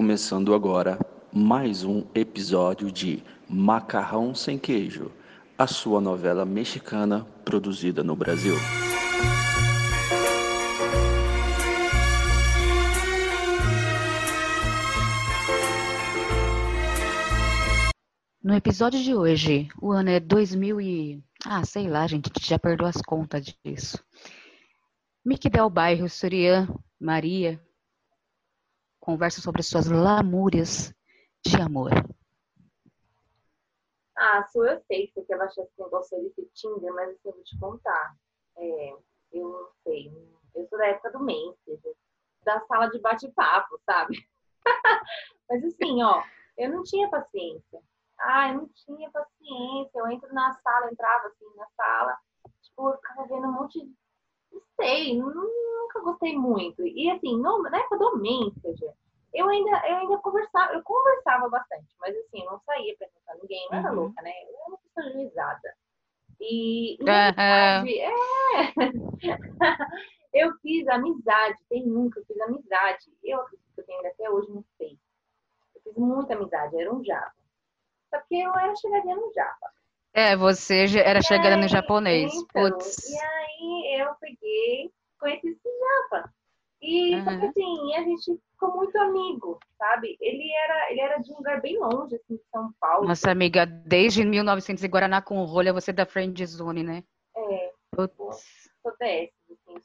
começando agora mais um episódio de Macarrão Sem Queijo, a sua novela mexicana produzida no Brasil. No episódio de hoje, o ano é 2000 e... Ah, sei lá, gente, já perdeu as contas disso. Mick Del Bairro, Surian, Maria, conversa sobre suas lamúrias de amor. Ah, Su, eu sei que você quer baixar esse negócio desse Tinder, mas assim, eu vou te contar. É, eu não sei. Eu sou da época do Messenger, da sala de bate-papo, sabe? mas assim, ó, eu não tinha paciência. Ah, eu não tinha paciência. Eu entro na sala, entrava assim na sala, tipo, eu ficava vendo um monte de. Não sei, nunca gostei muito. E assim, no, na época do Messenger, eu ainda, eu ainda conversava, eu conversava bastante, mas assim, eu não saía pra encontrar ninguém, não era uhum. louca, né? Eu era uma pessoa agilizada. E, e amizade, é. eu fiz amizade, tem nunca, eu fiz amizade. Eu acredito que eu tenho até hoje não sei. Eu fiz muita amizade, era um Java. Só que eu era chegadinha no Java. É, você era chegada no japonês. Então. E aí eu peguei, conheci esse Java. E uhum. só que assim, a gente ficou muito amigo, sabe? Ele era, ele era de um lugar bem longe, assim, de São Paulo. Nossa amiga, desde 1900 e Guaraná com rolha, você é da Friend Zone, né? É. Putz. Sou dessas, assim,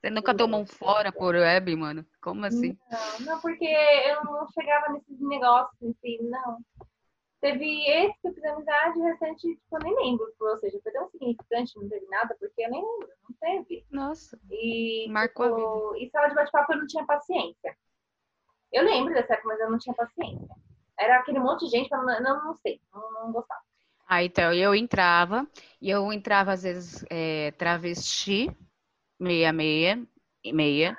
você nunca deu mão fora por web, mano? Como assim? Não, não, porque eu não chegava nesses negócios, assim, não. Teve esse que eu fiz amizade, o restante, tipo, eu nem lembro. Ou seja, foi tão significante, não teve nada, porque eu nem lembro, não teve. Nossa. E, Marcou tipo, a vida. E sala de bate-papo eu não tinha paciência. Eu lembro dessa época, mas eu não tinha paciência. Era aquele monte de gente, eu não, não, sei, não, não gostava. Ah, então, eu entrava, e eu entrava, às vezes, é, travesti, meia, meia, meia,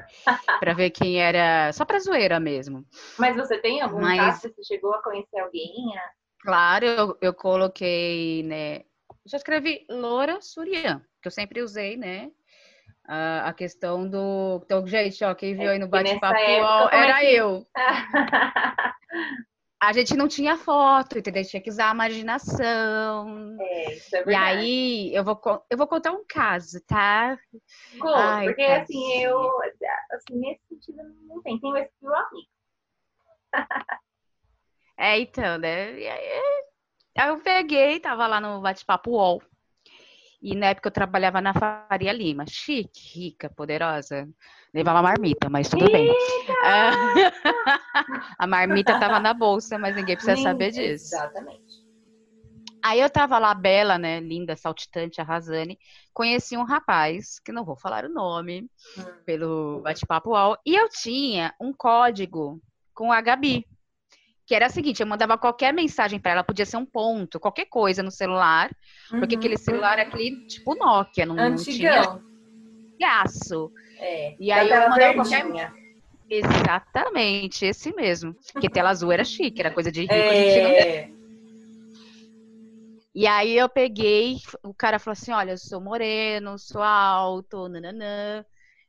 para ver quem era, só pra zoeira mesmo. Mas você tem algum Mas... caso, você chegou a conhecer alguém? A... Claro, eu, eu coloquei, né? Já escrevi Loura Surian, que eu sempre usei, né? A, a questão do. Então, gente, ó, quem viu aí no bate-papo era eu. a gente não tinha foto, entendeu? Tinha que usar a imaginação. É, isso é verdade. E aí, eu vou, eu vou contar um caso, tá? Ai, porque assim, eu, assim, nesse sentido não tem, tem esse meu amigo. É, então, né? E aí, eu peguei, tava lá no bate-papo UOL. E na época eu trabalhava na Faria Lima. Chique, rica, poderosa. Levava marmita, mas tudo bem. a marmita tava na bolsa, mas ninguém precisa saber disso. Exatamente. Aí eu tava lá, bela, né? Linda, saltitante, arrasane. Conheci um rapaz, que não vou falar o nome, hum. pelo bate-papo UOL. E eu tinha um código com a Gabi que era a seguinte, eu mandava qualquer mensagem para ela, podia ser um ponto, qualquer coisa no celular, uhum. porque aquele celular aquele tipo Nokia, não, não tinha gaço. É, e aí eu mandava qualquer Exatamente, esse mesmo. Porque tela azul era chique, era coisa de rico, é... a gente não. E aí eu peguei, o cara falou assim: olha, eu sou moreno, sou alto, nananã.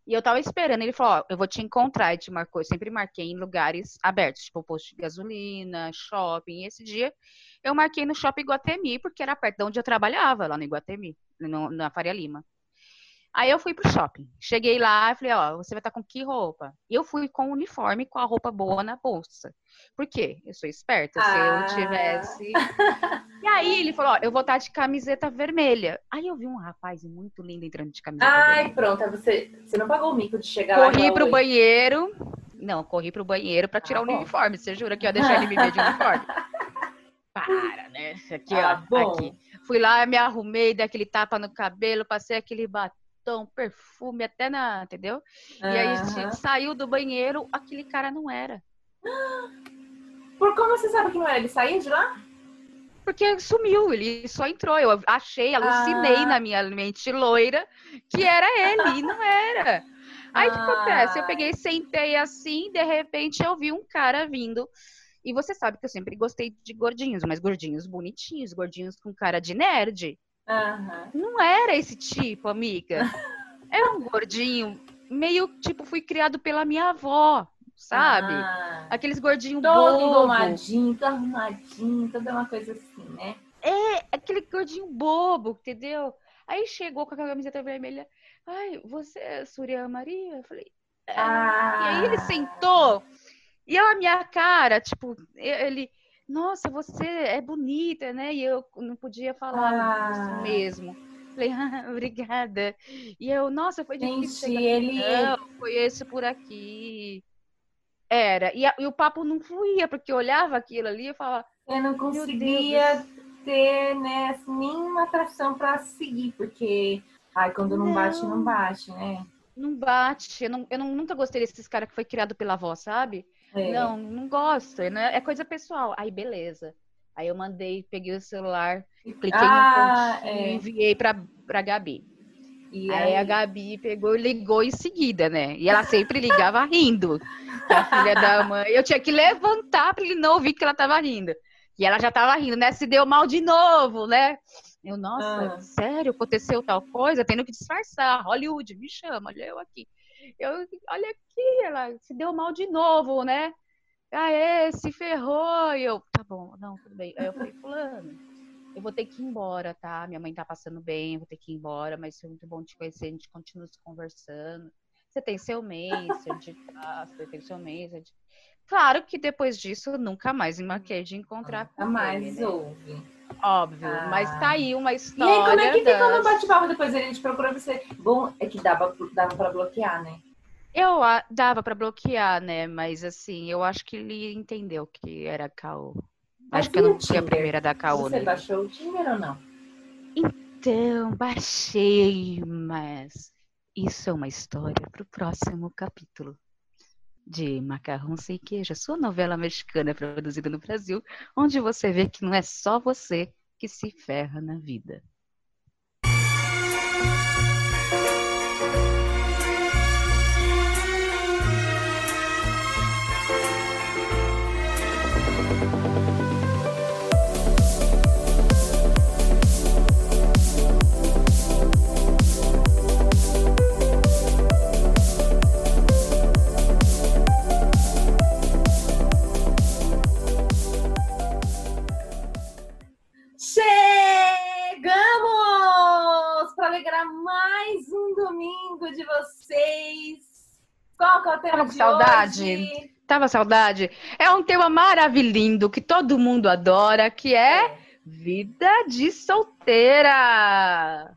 E eu tava esperando, ele falou, ó, eu vou te encontrar, e te marcou. Eu sempre marquei em lugares abertos, tipo posto de gasolina, shopping. E esse dia eu marquei no shopping Guatemi, porque era perto de onde eu trabalhava, lá no Iguatemi, no, na Faria Lima. Aí eu fui pro shopping. Cheguei lá e falei, ó, você vai estar tá com que roupa? E eu fui com o uniforme, com a roupa boa na bolsa. Por quê? Eu sou esperta. Ah. Se eu ah. tivesse. e aí ele falou, ó, eu vou estar tá de camiseta vermelha. Aí eu vi um rapaz muito lindo entrando de camiseta Ai, vermelha. pronto. Você, você não pagou o mico de chegar corri lá. Corri pro hoje. banheiro. Não, corri pro banheiro para tirar ah, o bom. uniforme. Você jura que eu ia deixar ele me ver de uniforme? Para, né? Aqui, ah, ó. Bom. Aqui. Fui lá, me arrumei, dei aquele tapa no cabelo, passei aquele batom batom, perfume, até na. Entendeu? E aí a gente saiu do banheiro, aquele cara não era. Por como você sabe que não era? Ele saiu de lá? Porque sumiu, ele só entrou. Eu achei, alucinei ah. na minha mente loira que era ele, e não era. Aí o ah. que acontece? Eu peguei, sentei assim, de repente eu vi um cara vindo. E você sabe que eu sempre gostei de gordinhos, mas gordinhos bonitinhos, gordinhos com cara de nerd. Uhum. Não era esse tipo, amiga. Era um gordinho, meio tipo, fui criado pela minha avó, sabe? Ah, Aqueles gordinhos todo bobo. engomadinho, todo arrumadinho, toda uma coisa assim, né? É, aquele gordinho bobo, entendeu? Aí chegou com a camiseta vermelha. Ai, você é Surya Maria? Eu falei, é. Ah, E aí ele sentou. E a minha cara, tipo, ele, nossa, você é bonita, né? E eu não podia falar Ah. isso mesmo. Falei, ah, obrigada. E eu, nossa, foi difícil. Gente, ele. Não, conheço por aqui. Era. E, a- e o papo não fluía, porque eu olhava aquilo ali e falava, Eu não conseguia ter, né, assim, nenhuma atração pra seguir, porque, ai, quando não, Não. bate, não bate, né? não bate. Eu, não, eu não- nunca gostei desses caras que foi criado pela avó, sabe? É. Não, não gosto. né? É coisa pessoal. Aí, beleza. Aí eu mandei, peguei o celular, cliquei Ah, no pontinho é. e enviei pra, pra Gabi. E Aí a Gabi pegou e ligou em seguida, né? E ela sempre ligava rindo. A filha da mãe. Eu tinha que levantar pra ele não ouvir que ela tava rindo. E ela já tava rindo, né? Se deu mal de novo, né? Eu, nossa, Ah. sério, aconteceu tal coisa? Tendo que disfarçar. Hollywood, me chama, olha eu aqui. Eu, olha aqui, ela se deu mal de novo, né? Ah, é, se ferrou. E eu, tá bom, não, tudo bem. Aí eu falei, fulano, eu vou ter que ir embora, tá? Minha mãe tá passando bem, eu vou ter que ir embora, mas foi muito bom te conhecer, a gente continua se conversando. Você tem seu mês, de graça, você tem seu mês. Claro que depois disso eu nunca mais me marquei de encontrar nunca com mais ele, né? ouve. Óbvio, Ah. mas tá aí uma E história. aí, como é que ficou no das- bate-papo depois? Ele te procurou você. Bom, é que dava, dava pra bloquear, né? Eu a- dava pra bloquear, né? Mas assim, eu acho que ele entendeu que era caô. Acho que eu e não fui a primeira da caô, Você né? baixou o Tinder ou não? Então, baixei, mas isso é uma história para o próximo capítulo de Macarrão Sem Queijo, sua novela mexicana produzida no Brasil, onde você vê que não é só você que se ferra na vida. Para mais um domingo de vocês. Qual que é o tema Tava com de saudade? hoje? Tava saudade? É um tema maravilhoso que todo mundo adora, que é vida de solteira.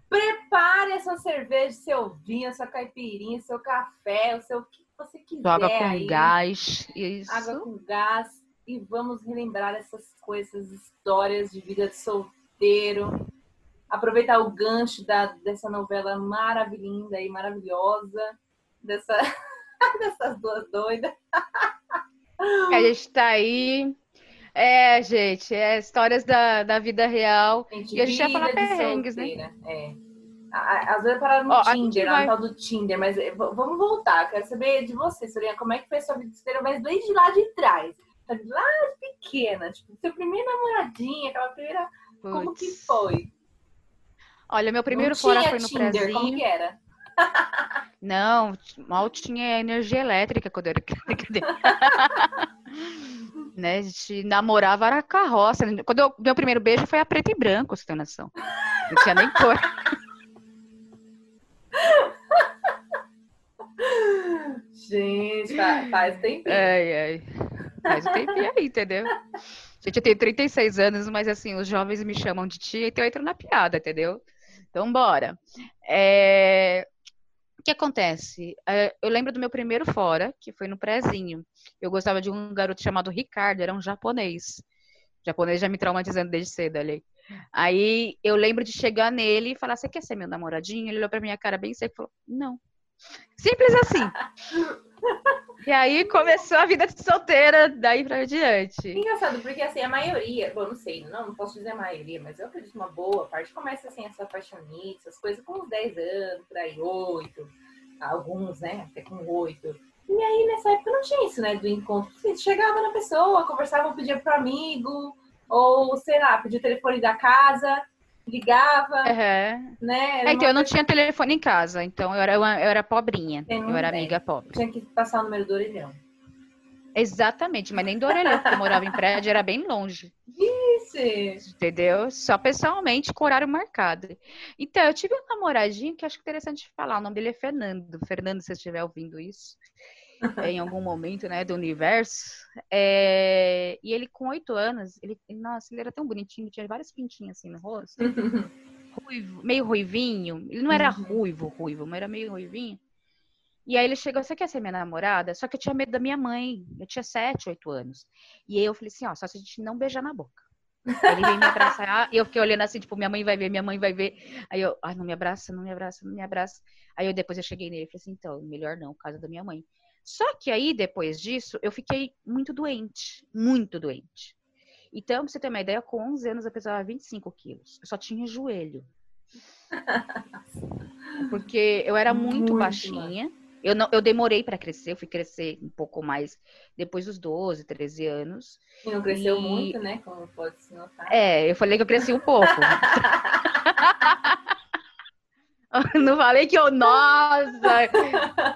Prepare a sua cerveja, seu vinho, a sua caipirinha, seu café, o seu o que você quiser Água com aí. gás. Isso. água com gás e vamos relembrar essas coisas, histórias de vida de solteiro. Aproveitar o gancho da, dessa novela maravilhosa e maravilhosa, dessa, dessas duas doidas. A gente tá aí. É, gente, é histórias da, da vida real. Gente, E a gente vai falar perrengues, né? solteira, É. A- a- Às vezes parar no Ó, Tinder, vai- no tal do Tinder, mas eh, vamos voltar. Quero saber de você, Sorina, como é que foi sua vida solteira, mas desde lá de trás. Tá Lá de pequena, tipo, seu primeiro namoradinha, aquela primeira. Como que foi? Olha, meu primeiro fora foi no Tinder, como prezinho. que era? Não, mal tinha energia elétrica quando eu era né? A gente namorava era carroça. Quando eu, meu primeiro beijo foi a preto e branco, você tem noção. Não tinha nem cor. Gente, faz, faz tempo. Ai, ai. Faz um tempinho aí, entendeu? Gente, eu tenho 36 anos, mas assim, os jovens me chamam de tia, então eu entro na piada, entendeu? Então, bora. É, O que acontece? É, Eu lembro do meu primeiro fora, que foi no prezinho. Eu gostava de um garoto chamado Ricardo, era um japonês. O japonês já me traumatizando desde cedo ali. Aí eu lembro de chegar nele e falar: Você quer ser meu namoradinho? Ele olhou pra minha cara bem seco e falou: Não. Simples assim. E aí começou a vida de solteira daí pra diante. Engraçado, porque assim, a maioria, bom, não sei, não, não posso dizer a maioria, mas eu acredito uma boa parte começa assim, essa paixonite, essas coisas com uns 10 anos, por aí, 8, alguns, né, até com 8. E aí, nessa época, não tinha isso, né, do encontro. Você chegava na pessoa, conversava, pedia pro amigo, ou, sei lá, pedia o telefone da casa, ligava, Uhum. né, era É, então, eu não tinha telefone em casa, então eu era, uma- eu era pobrinha. Eu era bem. amiga pobre. tinha que passar o número do orelhão. Exatamente, mas nem do orelhão, porque eu morava em prédio, era bem longe. Vixe! Entendeu? Só pessoalmente com horário marcado. Então, eu tive um namoradinho que acho interessante falar. O nome dele é Fernando. Fernando, se você estiver ouvindo isso, em algum momento, né, do universo. É... E ele, com oito anos, ele, nossa, ele era tão bonitinho, tinha várias pintinhas assim no rosto. Ruivo, meio ruivinho. Ele não era Uhum. ruivo, ruivo, mas era meio ruivinho. E aí ele chegou, você quer ser minha namorada? Só que eu tinha medo da minha mãe. Eu tinha sete, oito anos. E aí eu falei assim, ó, só se a gente não beijar na boca. Aí ele veio me abraçar e eu fiquei olhando assim, tipo, minha mãe vai ver, minha mãe vai ver. Aí eu, ai, não me abraça, não me abraça, não me abraça. Aí eu depois eu cheguei nele e falei assim, então, melhor não, por causa da minha mãe. Só que aí, depois disso, eu fiquei muito doente, muito doente. Então, pra você ter uma ideia, com 11 anos eu pesava 25 quilos. Eu só tinha joelho. Porque eu era muito, Muito baixinha. Eu, não, eu demorei para crescer, eu fui crescer um pouco mais depois dos 12, 13 anos. E não cresceu E- muito, né? Como pode se notar. É, eu falei que eu cresci um pouco. não falei que eu, nossa,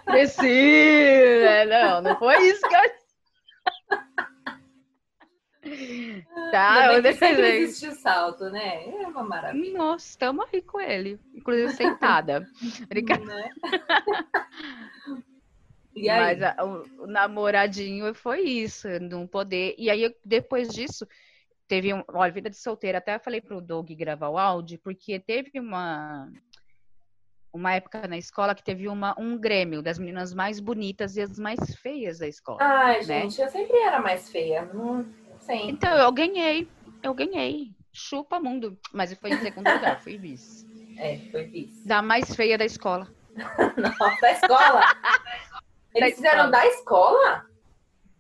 cresci. né? Não, não foi isso que eu. Tá, eu sempre existe salto, né? É uma maravilha. Nossa, estamos aí com ele. Inclusive sentada. Brincadeira. Né? E aí? Mas a- o, o namoradinho foi isso, não poder. E aí, eu- depois disso, teve um. Olha, vida de solteira. Até falei pro Doug gravar o áudio, porque teve uma. Uma época na escola que teve uma, um grêmio das meninas mais bonitas e as mais feias da escola. Ai, né? gente, eu sempre era mais feia. Não. Então, eu ganhei. Eu ganhei. Chupa mundo. Mas foi em segundo lugar, fui vice. É, foi vice. Da mais feia da escola. Nossa, da escola. Eles fizeram escola. da escola?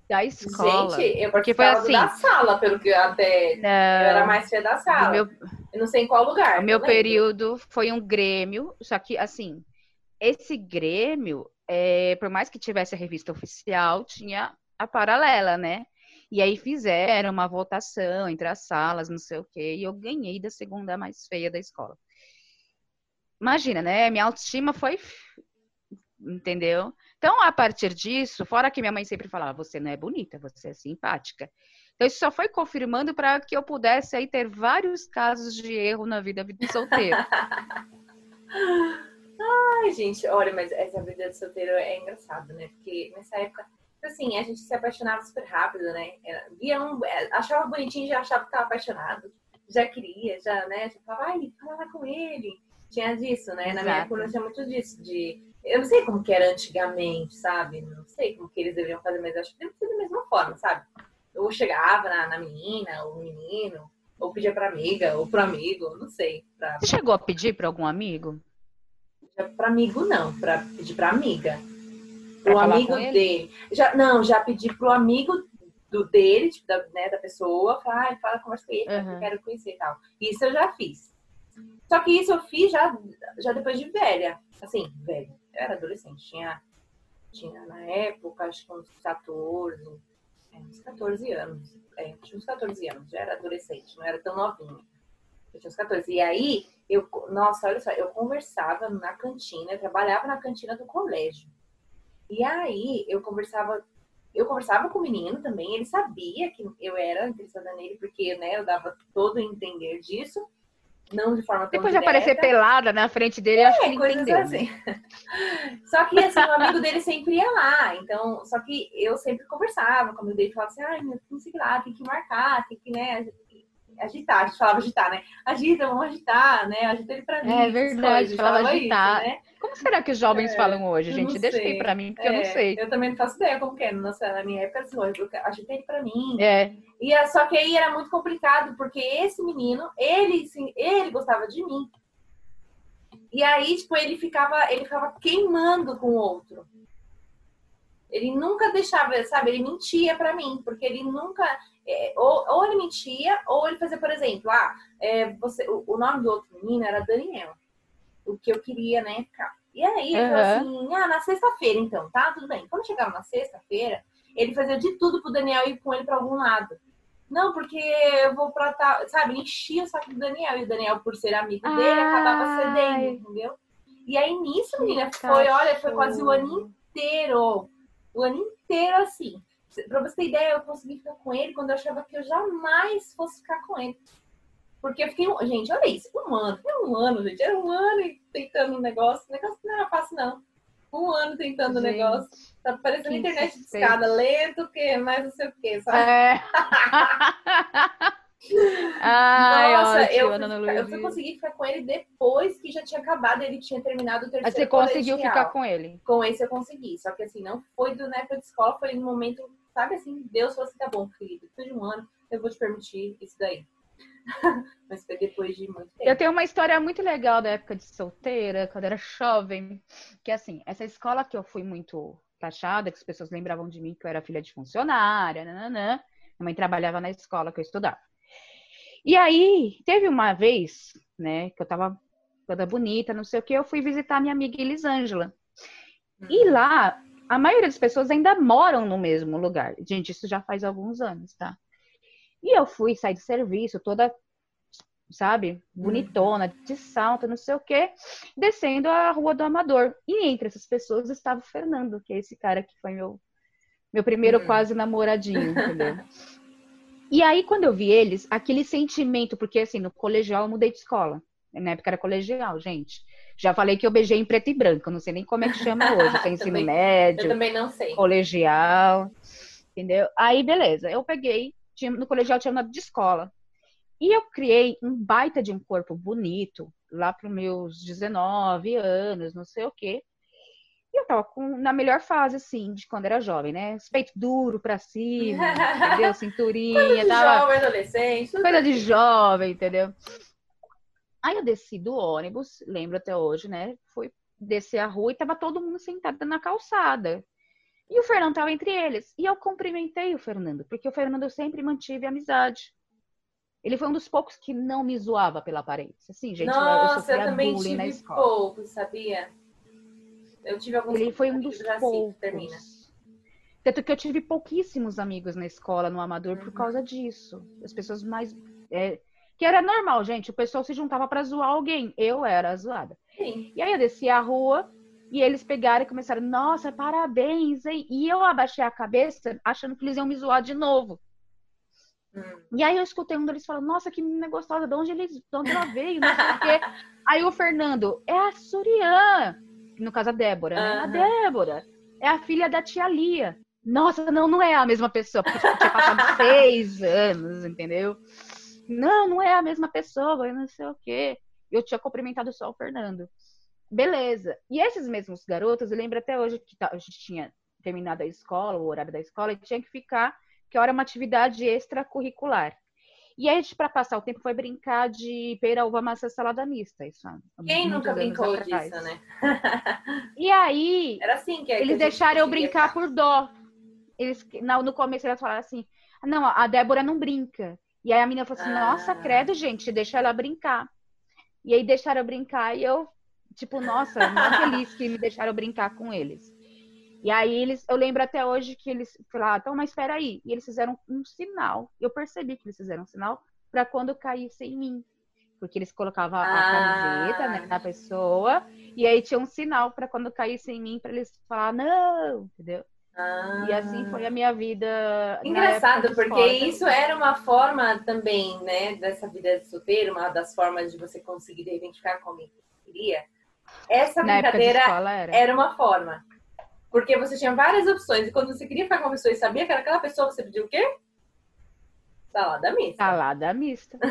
Da escola. Gente, eu Porque foi do assim. da sala, pelo que eu até. Eu era Não, mais feia da do sala. meu, Eu não sei em qual lugar. O meu período foi um grêmio, só que assim, esse grêmio, é, por mais que tivesse a revista oficial, tinha a paralela, né? E aí fizeram uma votação entre as salas, não sei o quê, e eu ganhei da segunda mais feia da escola. Imagina, né? Minha autoestima foi. Entendeu? Então, a partir disso, fora que minha mãe sempre falava, você não é bonita, você é simpática. Então, isso só foi confirmando para que eu pudesse aí ter vários casos de erro na vida de solteiro. Ai, gente, olha, mas essa vida de solteiro é engraçado, né? Porque nessa época, assim, a gente se apaixonava super rápido, né? Via um, é, achava bonitinho, já achava que tava apaixonado, já queria, já, né? Já falava, ai, fala lá com ele. Tinha disso, né? Na minha época não tinha muito disso, de. Eu não sei como que era antigamente, sabe? Não sei como que eles deveriam fazer, mas acho que deve ser da mesma forma, sabe? Ou chegava na, na menina, ou no menino, ou pedia pra amiga, ou pro amigo, não sei. Pra, Você chegou a pedir para algum amigo? Pra amigo, não. Pra pedir pra amiga. Pra falar amigo dele. Já, não, já pedi pro amigo do dele, tipo, da, né, da pessoa. Falar, ah, fala, conversa com ele, Uhum. eu quero conhecer e tal. Isso eu já fiz. Só que isso eu fiz já, já depois de velha. Assim, velha. Eu era adolescente. Tinha, tinha na época, acho que uns 14, uns 14 anos. É, tinha uns 14 anos. Já era adolescente, não era tão novinha. Eu tinha uns 14. E aí, eu, nossa, olha só, eu conversava na cantina, eu trabalhava na cantina do colégio. E aí, eu conversava, eu conversava com o menino também, ele sabia que eu era interessada nele, porque, né, eu dava todo o entender disso, não de forma Depois de direta. aparecer pelada na frente dele, acho que É, ele coisas entendeu. né? assim. Só que, assim, o amigo dele sempre ia lá. Então, só que eu sempre conversava com o amigo dele. Falava assim, ai, não sei lá, tem que marcar, tem que, né, agitar. A gente falava agitar, né? Agita, vamos agitar, né? Agita ele pra mim. É verdade, falava Falava agitar. Isso, né? Como será que os jovens É, falam hoje, gente? Deixa sei. aí pra mim, porque eu não É, sei. Eu também não faço ideia como que é. Nossa, na minha época, assim, eu agitei ele pra mim. É, E é- só que aí era muito complicado, porque esse menino, ele, sim, ele gostava de mim. E aí, tipo, ele ficava, ele ficava queimando com o outro. Ele nunca deixava, sabe? Ele mentia pra mim, porque ele nunca. É, ou, ou ele mentia, ou ele fazia, por exemplo, ah, é, você, o, o nome do outro menino era Daniel. O que eu queria, né, ficar. E aí, ele falou assim: ah, na sexta-feira, então, tá? Tudo bem. Quando chegava na sexta-feira, ele fazia de tudo pro Daniel ir com ele pra algum lado. Não, porque eu vou pra tal. Sabe, ele enchia o saco do Daniel. E o Daniel, por ser amigo dele, acabava cedendo, entendeu? E aí nisso, menina, foi, olha, foi quase o ano inteiro. O ano inteiro assim. Pra você ter ideia, eu consegui ficar com ele quando eu achava que eu jamais fosse ficar com ele. Porque eu fiquei, gente, olha isso, um ano, é um ano, gente, era um ano tentando um negócio, o negócio não era fácil, não. Um ano tentando o um negócio. Tá parecendo internet de escada, lento, o quê? Mais não sei o quê, sabe? É. Ai, Nossa, ótimo, eu, fui, eu fui conseguir ficar com ele depois que já tinha acabado, ele tinha terminado o terceiro Mas você conseguiu ficar com ele? Com esse eu consegui, só que assim, não foi do na época de escola, foi no momento, sabe assim, Deus falou assim, tá bom, querido, depois de um ano eu vou te permitir isso daí. Mas foi depois de muito tempo. Eu tenho uma história muito legal da época de solteira, quando era jovem, que assim, essa escola que eu fui muito taxada, que as pessoas lembravam de mim que eu era filha de funcionária, nananã. Minha mãe trabalhava na escola que eu estudava. E aí, teve uma vez, né, que eu tava toda bonita, não sei o que, eu fui visitar minha amiga Elisângela. E uhum. lá, a maioria das pessoas ainda moram no mesmo lugar. Gente, isso já faz alguns anos, tá? E eu fui sair de serviço, toda, sabe, bonitona, uhum. de salto, não sei o quê, descendo a Rua do Amador. E entre essas pessoas estava o Fernando, que é esse cara que foi meu, meu primeiro uhum. quase namoradinho, entendeu? E aí, quando eu vi eles, aquele sentimento, porque assim, no colegial eu mudei de escola. Na época era colegial, gente. Já falei que eu beijei em preto e branco, não sei nem como é que chama hoje. Tem ensino também, médio. Eu também não sei. Colegial. Entendeu? Aí, beleza. Eu peguei, tinha, no colegial tinha nome de escola. E eu criei um baita de um corpo bonito, lá para os meus 19 anos, não sei o quê. E eu tava com, na melhor fase, assim, de quando era jovem, né? Peito duro pra cima, entendeu? Cinturinha. Coisa de tava... jovem, adolescente. Coisa de jovem, entendeu? Aí eu desci do ônibus, lembro até hoje, né? Fui descer a rua e tava todo mundo sentado na calçada. E o Fernando tava entre eles. E eu cumprimentei o Fernando, porque o Fernando eu sempre mantive amizade. Ele foi um dos poucos que não me zoava pela aparência. Assim, gente, Nossa, eu, eu também tive na escola. pouco, sabia? Eu tive alguns Ele foi um dos poucos. termina. Tanto que eu tive pouquíssimos amigos na escola, no Amador, uhum. por causa disso. As pessoas mais. É, que era normal, gente. O pessoal se juntava para zoar alguém. Eu era zoada. Sim. E aí eu desci a rua e eles pegaram e começaram, nossa, parabéns, hein? E eu abaixei a cabeça, achando que eles iam me zoar de novo. Hum. E aí eu escutei um deles falando, nossa, que menina gostosa, de onde, eles, de onde ela veio, não sei o quê. Aí o Fernando, é a Surian no caso a Débora, né? A Débora é a filha da tia Lia. Nossa, não, não é a mesma pessoa, porque tinha passado seis anos, entendeu? Não, não é a mesma pessoa, não sei o quê. Eu tinha cumprimentado só o Fernando. Beleza. E esses mesmos garotos, eu lembro até hoje que a gente tinha terminado a escola, o horário da escola, e tinha que ficar, que era uma atividade extracurricular. E aí, para passar o tempo, foi brincar de pera, uva, maçã, salada mista. Isso, Quem nunca brincou atrás. disso, né? e aí, Era assim que, eles que deixaram eu brincar por dó. Eles, no começo, eles falaram assim, não, a Débora não brinca. E aí a menina falou assim, ah. nossa, credo, gente, deixa ela brincar. E aí deixaram eu brincar e eu, tipo, nossa, muito feliz que me deixaram brincar com eles. E aí eles, eu lembro até hoje que eles falaram, ah, então, mas espera aí. E eles fizeram um sinal. Eu percebi que eles fizeram um sinal para quando caísse em mim. Porque eles colocavam a ah. camiseta né, na pessoa e aí tinha um sinal para quando caísse em mim para eles falar não, entendeu? Ah. E assim foi a minha vida. Engraçado, porque isso era uma forma também, né, dessa vida de solteiro, uma das formas de você conseguir identificar com alguém que você queria. Essa na brincadeira era. era uma forma. Porque você tinha várias opções. E quando você queria ficar com uma pessoa e sabia que era aquela pessoa, você pediu o quê? Salada mista. Salada mista.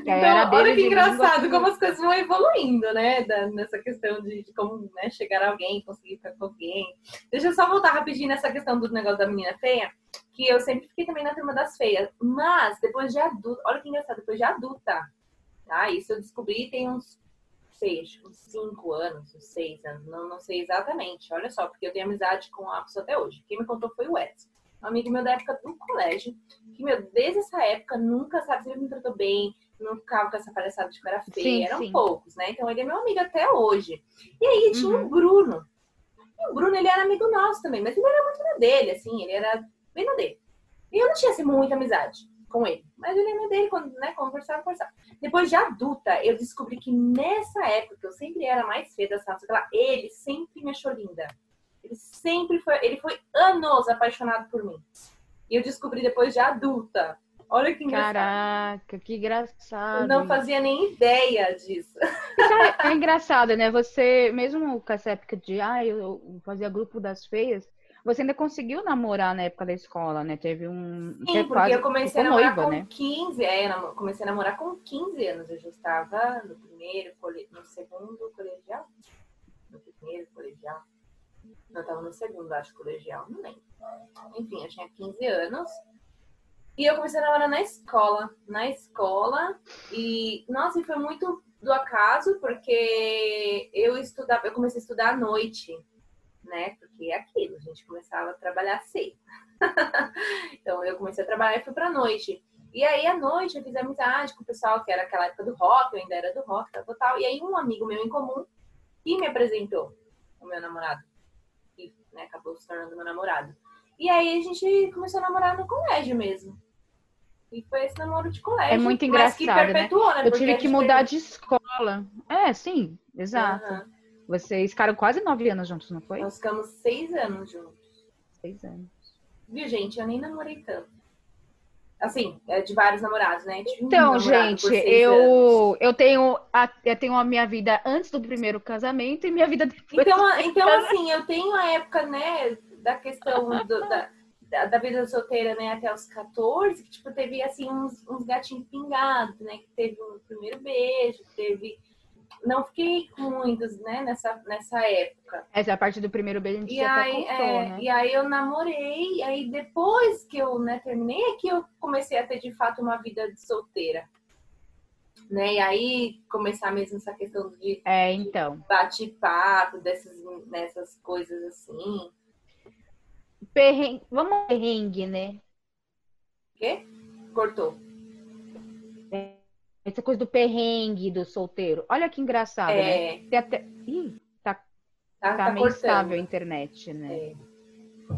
então, olha que engraçado como as coisas vão evoluindo, né? Da, nessa questão de, de como né, chegar a alguém, conseguir ficar com alguém. Deixa eu só voltar rapidinho nessa questão do negócio da menina feia, que eu sempre fiquei também na turma das feias. Mas, depois de adulta, olha que engraçado, depois de adulta, tá? Isso eu descobri tem uns sei, uns 5 anos, uns 6 anos, não, não sei exatamente. Olha só, porque eu tenho amizade com a pessoa até hoje. Quem me contou foi o Edson. Um amigo meu da época do colégio, que, meu, desde essa época nunca, sabe, sempre me tratou bem, não ficava com essa palhaçada de que era feia, sim, eram sim. poucos, né? Então ele é meu amigo até hoje. E aí tinha uhum. o Bruno. E o Bruno, ele era amigo nosso também, mas ele era muito na dele, assim, ele era bem na dele. E eu não tinha, assim, muita amizade com ele. Mas eu lembro dele quando, né, conversava, conversava. Depois de adulta, eu descobri que nessa época, eu sempre era mais feia da sala, ele sempre me achou linda. Ele sempre foi, ele foi anos apaixonado por mim. E eu descobri depois de adulta. Olha que engraçado. Caraca, que engraçado. Eu não fazia nem ideia disso. É, é engraçado, né? Você, mesmo com essa época de, ah, eu fazia grupo das feias, você ainda conseguiu namorar na época da escola, né? Teve um. Sim, porque quase- eu comecei a namorar noiva, com né? 15, é, eu comecei a namorar com 15 anos. Eu já estava no primeiro, no segundo colegial. No primeiro colegial. Eu estava no segundo, acho, colegial, não lembro. Enfim, eu tinha 15 anos. E eu comecei a namorar na escola. Na escola. E, nossa, e foi muito do acaso, porque eu estudava, eu comecei a estudar à noite, né? Porque é aquilo, a gente começava a trabalhar cedo. então eu comecei a trabalhar e fui pra noite. E aí, à noite, eu fiz amizade com o pessoal que era aquela época do rock, eu ainda era do rock, tal, tal. E aí, um amigo meu em comum que me apresentou, o meu namorado, né, acabou se tornando meu namorado. E aí, a gente começou a namorar no colégio mesmo. E foi esse namoro de colégio. É muito engraçado, né? né? Eu tive que mudar teve- de escola. É, sim, exato. Aham. Vocês ficaram quase nove anos juntos, não foi? Nós ficamos seis anos juntos. Seis anos. Viu, gente? Eu nem namorei tanto. Assim, é de vários namorados, né? Tive um Então, namorado gente, seis anos. eu, eu tenho a, eu tenho a minha vida antes do primeiro casamento e minha vida depois. Então, então, assim, eu tenho a época, né, da questão do- da, da, da vida solteira, né, até os 14, que, tipo, teve, assim, uns, uns gatinhos pingados, né, que teve o primeiro beijo, teve... Não fiquei com muitos, né, nessa, nessa época. Essa é a parte do primeiro beijo, a gente E aí, contou, é, né? e aí eu namorei, e aí depois que eu né, terminei é que eu comecei a ter de fato uma vida de solteira. Né? E aí começar mesmo essa questão de É, então. bate-papo, dessas, nessas coisas assim. Perrengue, vamos perrengue, né? O quê? Cortou. Essa coisa do perrengue do solteiro. Olha que engraçado, né? É, Tem até... Ih, tá, tá, tá tá meio cortando. estável a internet, né? É.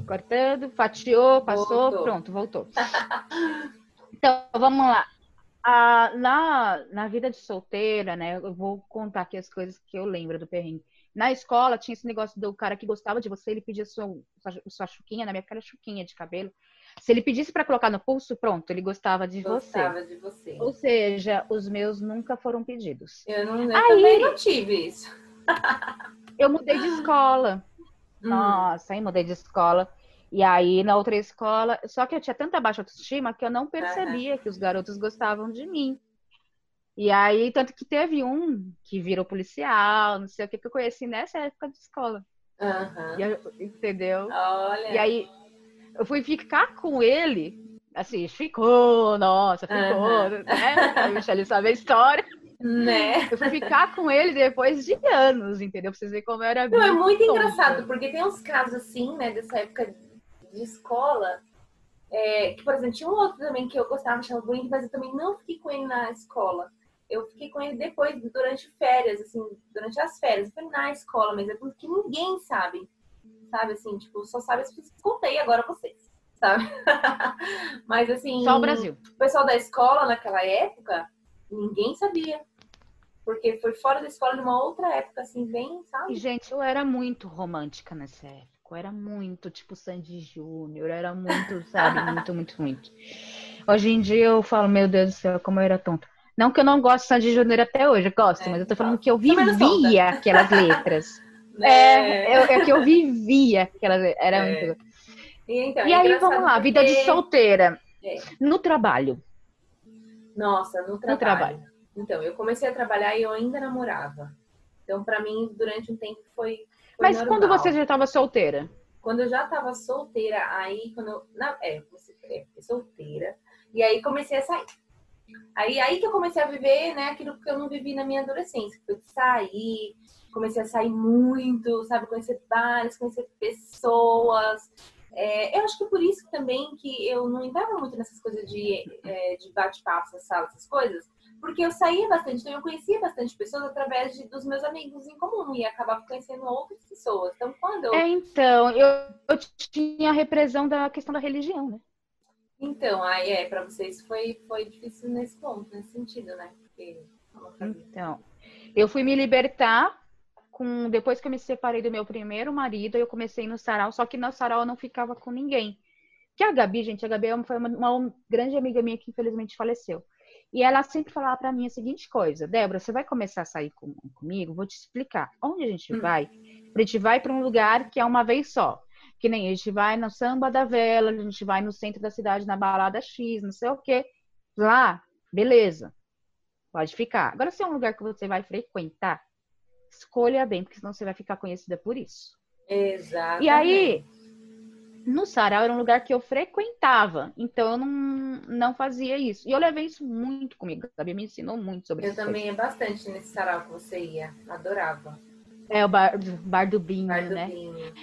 Cortando, fatiou, passou, Voltou. pronto, voltou. Então, vamos lá. Ah, na, na vida de solteira, né? Eu vou contar aqui as coisas que eu lembro do perrengue. Na escola tinha esse negócio do cara que gostava de você, ele pedia sua, sua, sua chuquinha, na minha época era chuquinha de cabelo. Se ele pedisse pra colocar no pulso, pronto, ele gostava de você. Gostava de você. Ou seja, os meus nunca foram pedidos. Eu, não, eu Aí- também não tive isso. Eu mudei de escola. Hum. Nossa, aí mudei de escola. E aí, na outra escola, só que eu tinha tanta baixa autoestima que eu não percebia que os garotos gostavam de mim. E aí, tanto que teve um que virou policial, não sei o que, que eu conheci nessa época de escola. E eu- entendeu? Olha. E aí, eu fui ficar com ele, assim, ficou, nossa, ficou, Aham. né? A Michelle sabe a história. Né? Eu fui ficar com ele depois de anos, entendeu? Pra vocês verem como eu era Não, é muito tonta. engraçado, porque tem uns casos assim, né, dessa época de escola, é, que, por exemplo, tinha um outro também que eu gostava, achava bonito, mas eu também não fiquei com ele na escola. Eu fiquei com ele depois, durante férias, assim, durante as férias. Foi na escola, mas é porque ninguém sabe, sabe, assim, tipo, só sabe que contei agora vocês, sabe? mas, assim, Só o Brasil. o pessoal da escola naquela época, ninguém sabia. Porque foi fora da escola numa outra época, assim, bem, E, sabe? gente, eu era muito romântica nessa época. Eu era muito, tipo, Sandy Júnior. Era muito, sabe? Muito, muito, muito. Hoje em dia eu falo, meu Deus do céu, como eu era tonta. Não que eu não gosto de Sandy Júnior até hoje, eu gosto, É, mas eu tô falando que eu vivia aquelas letras. Né? É, eu, é que eu vivia aquelas letras. Era É. muito. E, então, E é aí, vamos lá, vida de porque- solteira. É. No trabalho. Nossa, no trabalho. trabalho. Então, eu comecei a trabalhar e eu ainda namorava. Então, pra mim, durante um tempo foi. foi Mas normal. quando você já estava solteira? Quando eu já tava solteira, aí quando eu. Na, é, comecei- é, solteira. E aí comecei a sair. Aí, aí que eu comecei a viver, né, aquilo que eu não vivi na minha adolescência. Foi de sair, comecei a sair muito, sabe? Conhecer bares, conhecer pessoas. É, eu acho que por isso também que eu não entrava muito nessas coisas de, é, de bate-papo, essas salas, essas coisas. Porque eu saía bastante, então eu conhecia bastante pessoas através de, dos meus amigos em comum e acabava conhecendo outras pessoas. Então, quando eu É, então, eu, eu tinha a repressão da questão da religião, né? Então, aí é, pra vocês foi, foi difícil nesse ponto, nesse sentido, né? Porque. Então, eu fui me libertar com depois que eu me separei do meu primeiro marido, eu comecei no sarau, só que no sarau eu não ficava com ninguém. Que a Gabi, gente, a Gabi é foi uma, uma grande amiga minha que infelizmente faleceu. E ela sempre falava para mim a seguinte coisa: Débora, você vai começar a sair com, comigo? Vou te explicar. Onde a gente hum. vai? A gente vai para um lugar que é uma vez só. Que nem a gente vai no samba da vela, a gente vai no centro da cidade, na balada X, não sei o quê. Lá, beleza. Pode ficar. Agora, se é um lugar que você vai frequentar, escolha bem, porque senão você vai ficar conhecida por isso. Exato. E aí, no sarau era um lugar que eu frequentava, então eu não, não fazia isso. E eu levei isso muito comigo. A Gabi me ensinou muito sobre isso. Eu também ia bastante nesse sarau que você ia, adorava. É o bar, bar do Binho, bar do né? Binho.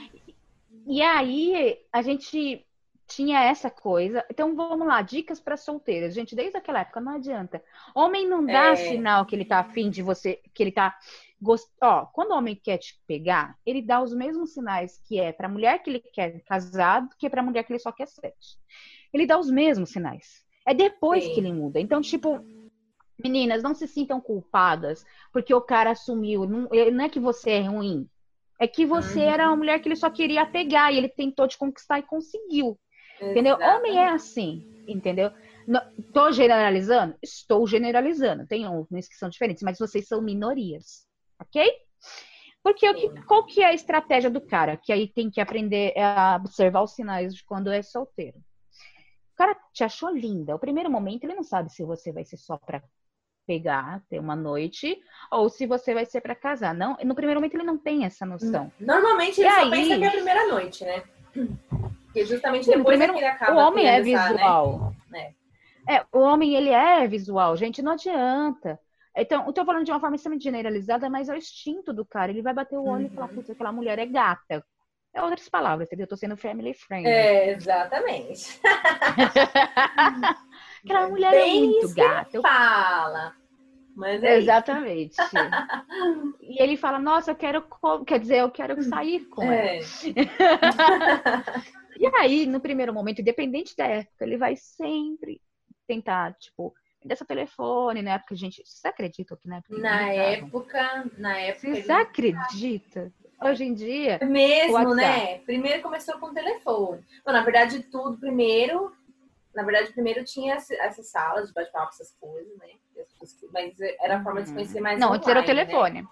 E aí a gente tinha essa coisa. Então vamos lá, dicas para solteiras. Gente, desde aquela época não adianta. Homem não dá é... sinal que ele tá afim de você, que ele tá gost... ó, quando o homem quer te pegar, ele dá os mesmos sinais que é para mulher que ele quer casado, que é para mulher que ele só quer sexo. Ele dá os mesmos sinais. É depois Sim. que ele muda. Então, tipo, meninas, não se sintam culpadas porque o cara assumiu. Não, não é que você é ruim. É que você uhum. era uma mulher que ele só queria pegar e ele tentou te conquistar e conseguiu. Entendeu? Homem é assim, entendeu? Estou generalizando? Estou generalizando. Tem uns que são diferentes, mas vocês são minorias, ok? Porque qual que é a estratégia do cara? Que aí tem que aprender a observar os sinais de quando é solteiro. O cara te achou linda. O primeiro momento ele não sabe se você vai ser só para pegar, ter uma noite, ou se você vai ser para casar. Não, no primeiro momento ele não tem essa noção. Normalmente ele e só aí... pensa que é a primeira noite, né? Porque justamente depois primeiro, ele acaba. O homem é visual. Né? É, o homem ele é visual, gente, não adianta. Então, eu tô falando de uma forma extremamente generalizada, mas é o instinto do cara. Ele vai bater o olho uhum. e falar, uhum. putz, aquela mulher é gata. É outras palavras, entendeu? Eu tô sendo family friendly. É, exatamente. aquela mulher é muito gata. Fala. Mas é Exatamente. e ele fala, nossa, eu quero, quer dizer, eu quero sair com é. ela. E aí, no primeiro momento, independente da época, ele vai sempre tentar, tipo, dessa telefone, na época, gente, você acredita que na época? Na época, na época. Você acredita? Hoje em dia. Mesmo, né? Primeiro começou com o telefone. Bom, na verdade, tudo primeiro. Na verdade, primeiro tinha essa sala de bate-papo, essas coisas, né? Mas era a forma de se conhecer mais. Não, antes era o né? telefone. Né?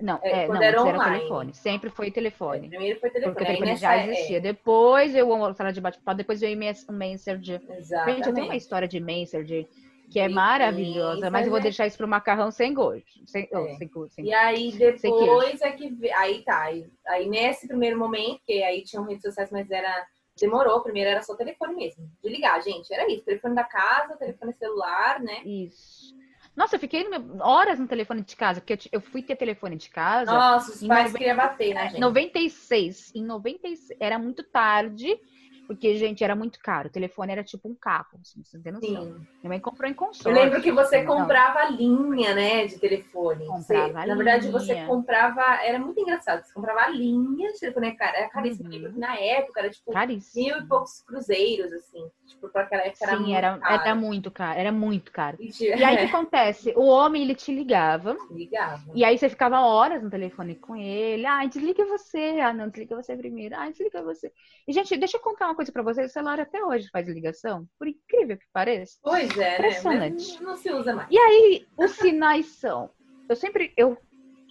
Não, é, é não, era, era telefone. Sempre foi telefone. É, primeiro foi telefone. Porque o telefone já existia. É. Depois eu sala de bate-papo, depois veio o Messenger. Exatamente. Gente, eu tenho uma história de Messenger que é maravilhosa, mas eu vou deixar isso pro macarrão sem gosto. Sem, oh, sem, sem, e aí depois é que aí tá. Aí, aí nesse primeiro momento, que aí tinham redes sociais, mas era demorou. Primeiro era só telefone mesmo, de ligar, gente. Era isso, telefone da casa, telefone celular, né? Isso. Nossa, eu fiquei horas no telefone de casa, porque eu, fui ter telefone de casa. Nossa, os pais 90... queriam bater, né, gente? 96. Em 96. Era muito tarde. Porque, gente, era muito caro. O telefone era tipo um carro, assim, você tem noção. Sim. Minha mãe comprou em consórcio. Eu lembro que você comprava não. linha, né, de telefone. Comprava você, Na verdade, você comprava... Era muito engraçado. Você comprava a linha de telefone. Era caríssimo. Uhum. Na época, era tipo caríssimo. mil e poucos cruzeiros, assim. Tipo, para aquela época era Sim, muito era, caro. era muito caro. Era muito caro. E, e aí, o que acontece? O homem, ele te ligava. Ligava. E aí, você ficava horas no telefone com ele. Ah, desliga você. Ah, não, desliga você primeiro. Ah, desliga você. E, gente, deixa eu contar uma coisa para vocês, o celular até hoje faz ligação, por incrível que pareça. Pois é, Impressionante. né? não se usa mais. E aí, os sinais são. Eu sempre. Eu,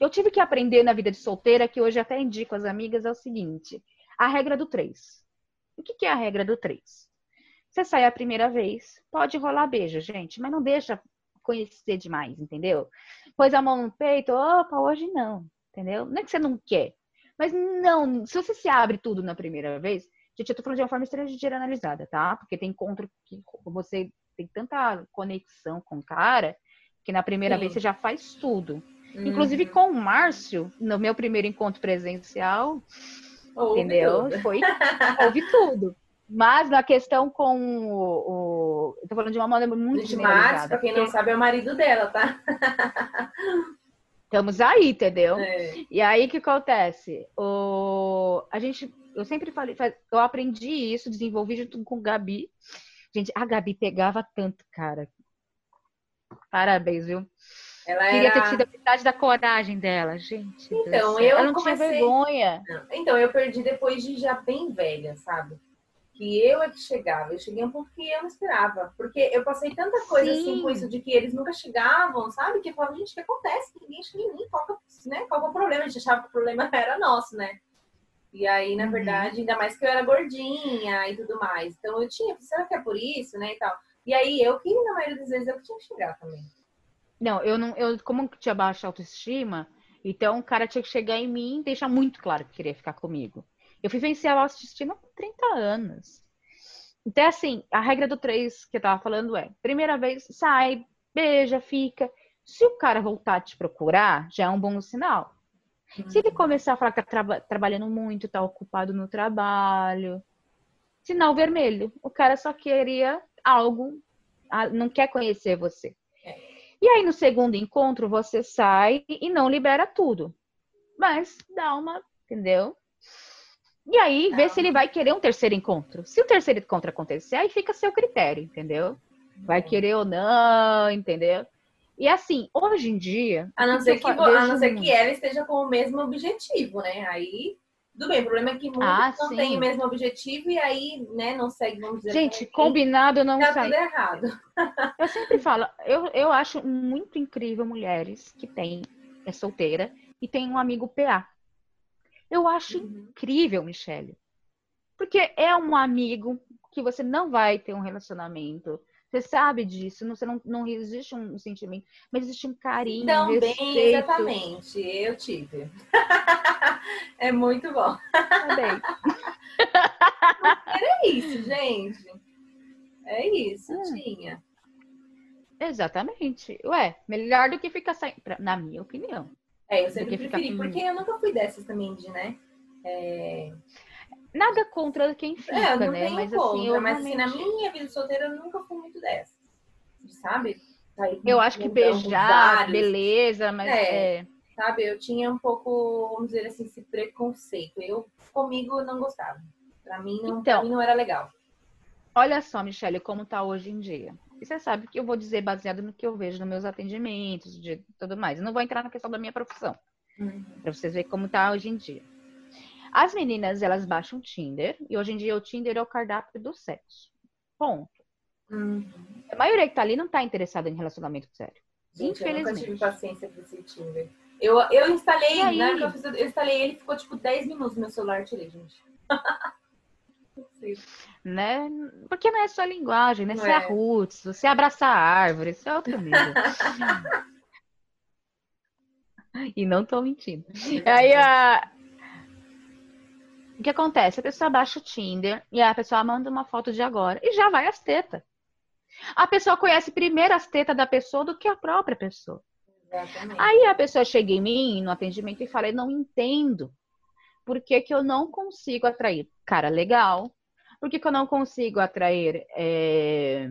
eu tive que aprender na vida de solteira, que hoje até indico às amigas, é o seguinte: a regra do 3. O que, que é a regra do 3? Você sai a primeira vez, pode rolar beijo, gente, mas não deixa conhecer demais, entendeu? Pôs a mão no peito, opa, hoje não, entendeu? Não é que você não quer, mas não, se você se abre tudo na primeira vez, Gente, eu tô falando de uma forma extremamente generalizada, tá? Porque tem encontro que você tem tanta conexão com o cara que na primeira Sim. vez você já faz tudo. Uhum. Inclusive com o Márcio, no meu primeiro encontro presencial, ouve entendeu? Tudo. Foi, ouvi tudo. Mas na questão com o, o. Eu tô falando de uma maneira muito de Márcio, pra quem não sabe, é o marido dela, tá? Estamos aí, entendeu? É. E aí o que acontece? O... A gente eu sempre falei, eu aprendi isso, desenvolvi junto com o Gabi. Gente, a Gabi pegava tanto, cara. Parabéns, viu? Ela Queria era... ter tido a metade da coragem dela, gente. Então, eu ela não comecei... tinha vergonha. Então, eu perdi depois de já bem velha, sabe? Que eu é que chegava. Eu cheguei um pouco que eu não esperava. Porque eu passei tanta coisa Sim. assim com isso de que eles nunca chegavam, sabe? Que eu falava, gente, o que acontece? Ninguém chega em mim. Qual que, né? Qual que é o problema? A gente achava que o problema era nosso, né? E aí, na uhum. verdade, ainda mais que eu era gordinha e tudo mais. Então eu tinha, será que é por isso, né? E tal. E aí eu que, na maioria das vezes, eu que tinha que chegar também. Não, eu não, eu, como tinha baixa autoestima, então o cara tinha que chegar em mim e deixar muito claro que queria ficar comigo. Eu fui vencer a autoestima com 30 anos. Então, assim, a regra do 3 que eu tava falando é: primeira vez, sai, beija, fica. Se o cara voltar a te procurar, já é um bom sinal. Uhum. Se ele começar a falar que tá tra trabalhando muito, tá ocupado no trabalho, sinal vermelho. O cara só queria algo, não quer conhecer você. E aí, no segundo encontro, você sai e não libera tudo. Mas dá uma, entendeu? E aí, vê se ele vai querer um terceiro encontro. Se o terceiro encontro acontecer, aí fica a seu critério, entendeu? Vai querer ou não, entendeu? E assim, hoje em dia. A não ser que, a não ser que ela esteja com o mesmo objetivo, né? Aí tudo bem, o problema é que muitos ah, não têm o mesmo objetivo e aí, né, não segue, vamos dizer Gente, assim, combinado não tá sai. tudo errado. Eu sempre falo, eu, eu acho muito incrível mulheres que têm, é solteira e tem um amigo PA. Eu acho uhum. incrível, Michelle. Porque é um amigo que você não vai ter um relacionamento. Você sabe disso, não, você não, não existe um sentimento, mas existe um carinho. Também, exatamente. Eu tive. é muito bom. Também. Era isso, gente. É isso, hum. tinha. Exatamente. Ué, melhor do que ficar saindo, na minha opinião. É, eu sempre preferi, porque eu nunca fui dessas também de, né? É... Nada contra quem fica, é, não né? Mas assim, contra, assim, eu mas realmente... assim, na minha vida solteira eu nunca fui muito dessa. Sabe? eu acho que beijar, vários. beleza, mas é, é, Sabe, eu tinha um pouco, vamos dizer assim, esse preconceito. Eu, comigo, não gostava. Pra mim, não, então, mim não era legal. Olha só, Michelle, como tá hoje em dia. E você sabe que eu vou dizer baseado no que eu vejo nos meus atendimentos, de tudo mais. Eu não vou entrar na questão da minha profissão. Uhum. Pra vocês verem como tá hoje em dia. As meninas, elas baixam o Tinder. E hoje em dia o Tinder é o cardápio do sexo. Ponto. Uhum. A maioria que tá ali não tá interessada em relacionamento sério. Gente, Infelizmente. Eu nunca tive paciência pra esse Tinder. Eu, eu instalei, né? Eu, fiz, eu instalei ele, ficou tipo 10 minutos no meu celular, tirei, gente. né? Porque não é só linguagem, né? Você é. é roots, você abraça a árvore, isso é outro nível. e não tô mentindo. Aí a, o que acontece? A pessoa baixa o Tinder e a pessoa manda uma foto de agora e já vai as tetas. A pessoa conhece primeiro as tetas da pessoa do que a própria pessoa. Exatamente. Aí a pessoa chega em mim no atendimento e fala: Eu não entendo. Por que, que eu não consigo atrair cara legal? Por que, que eu não consigo atrair é,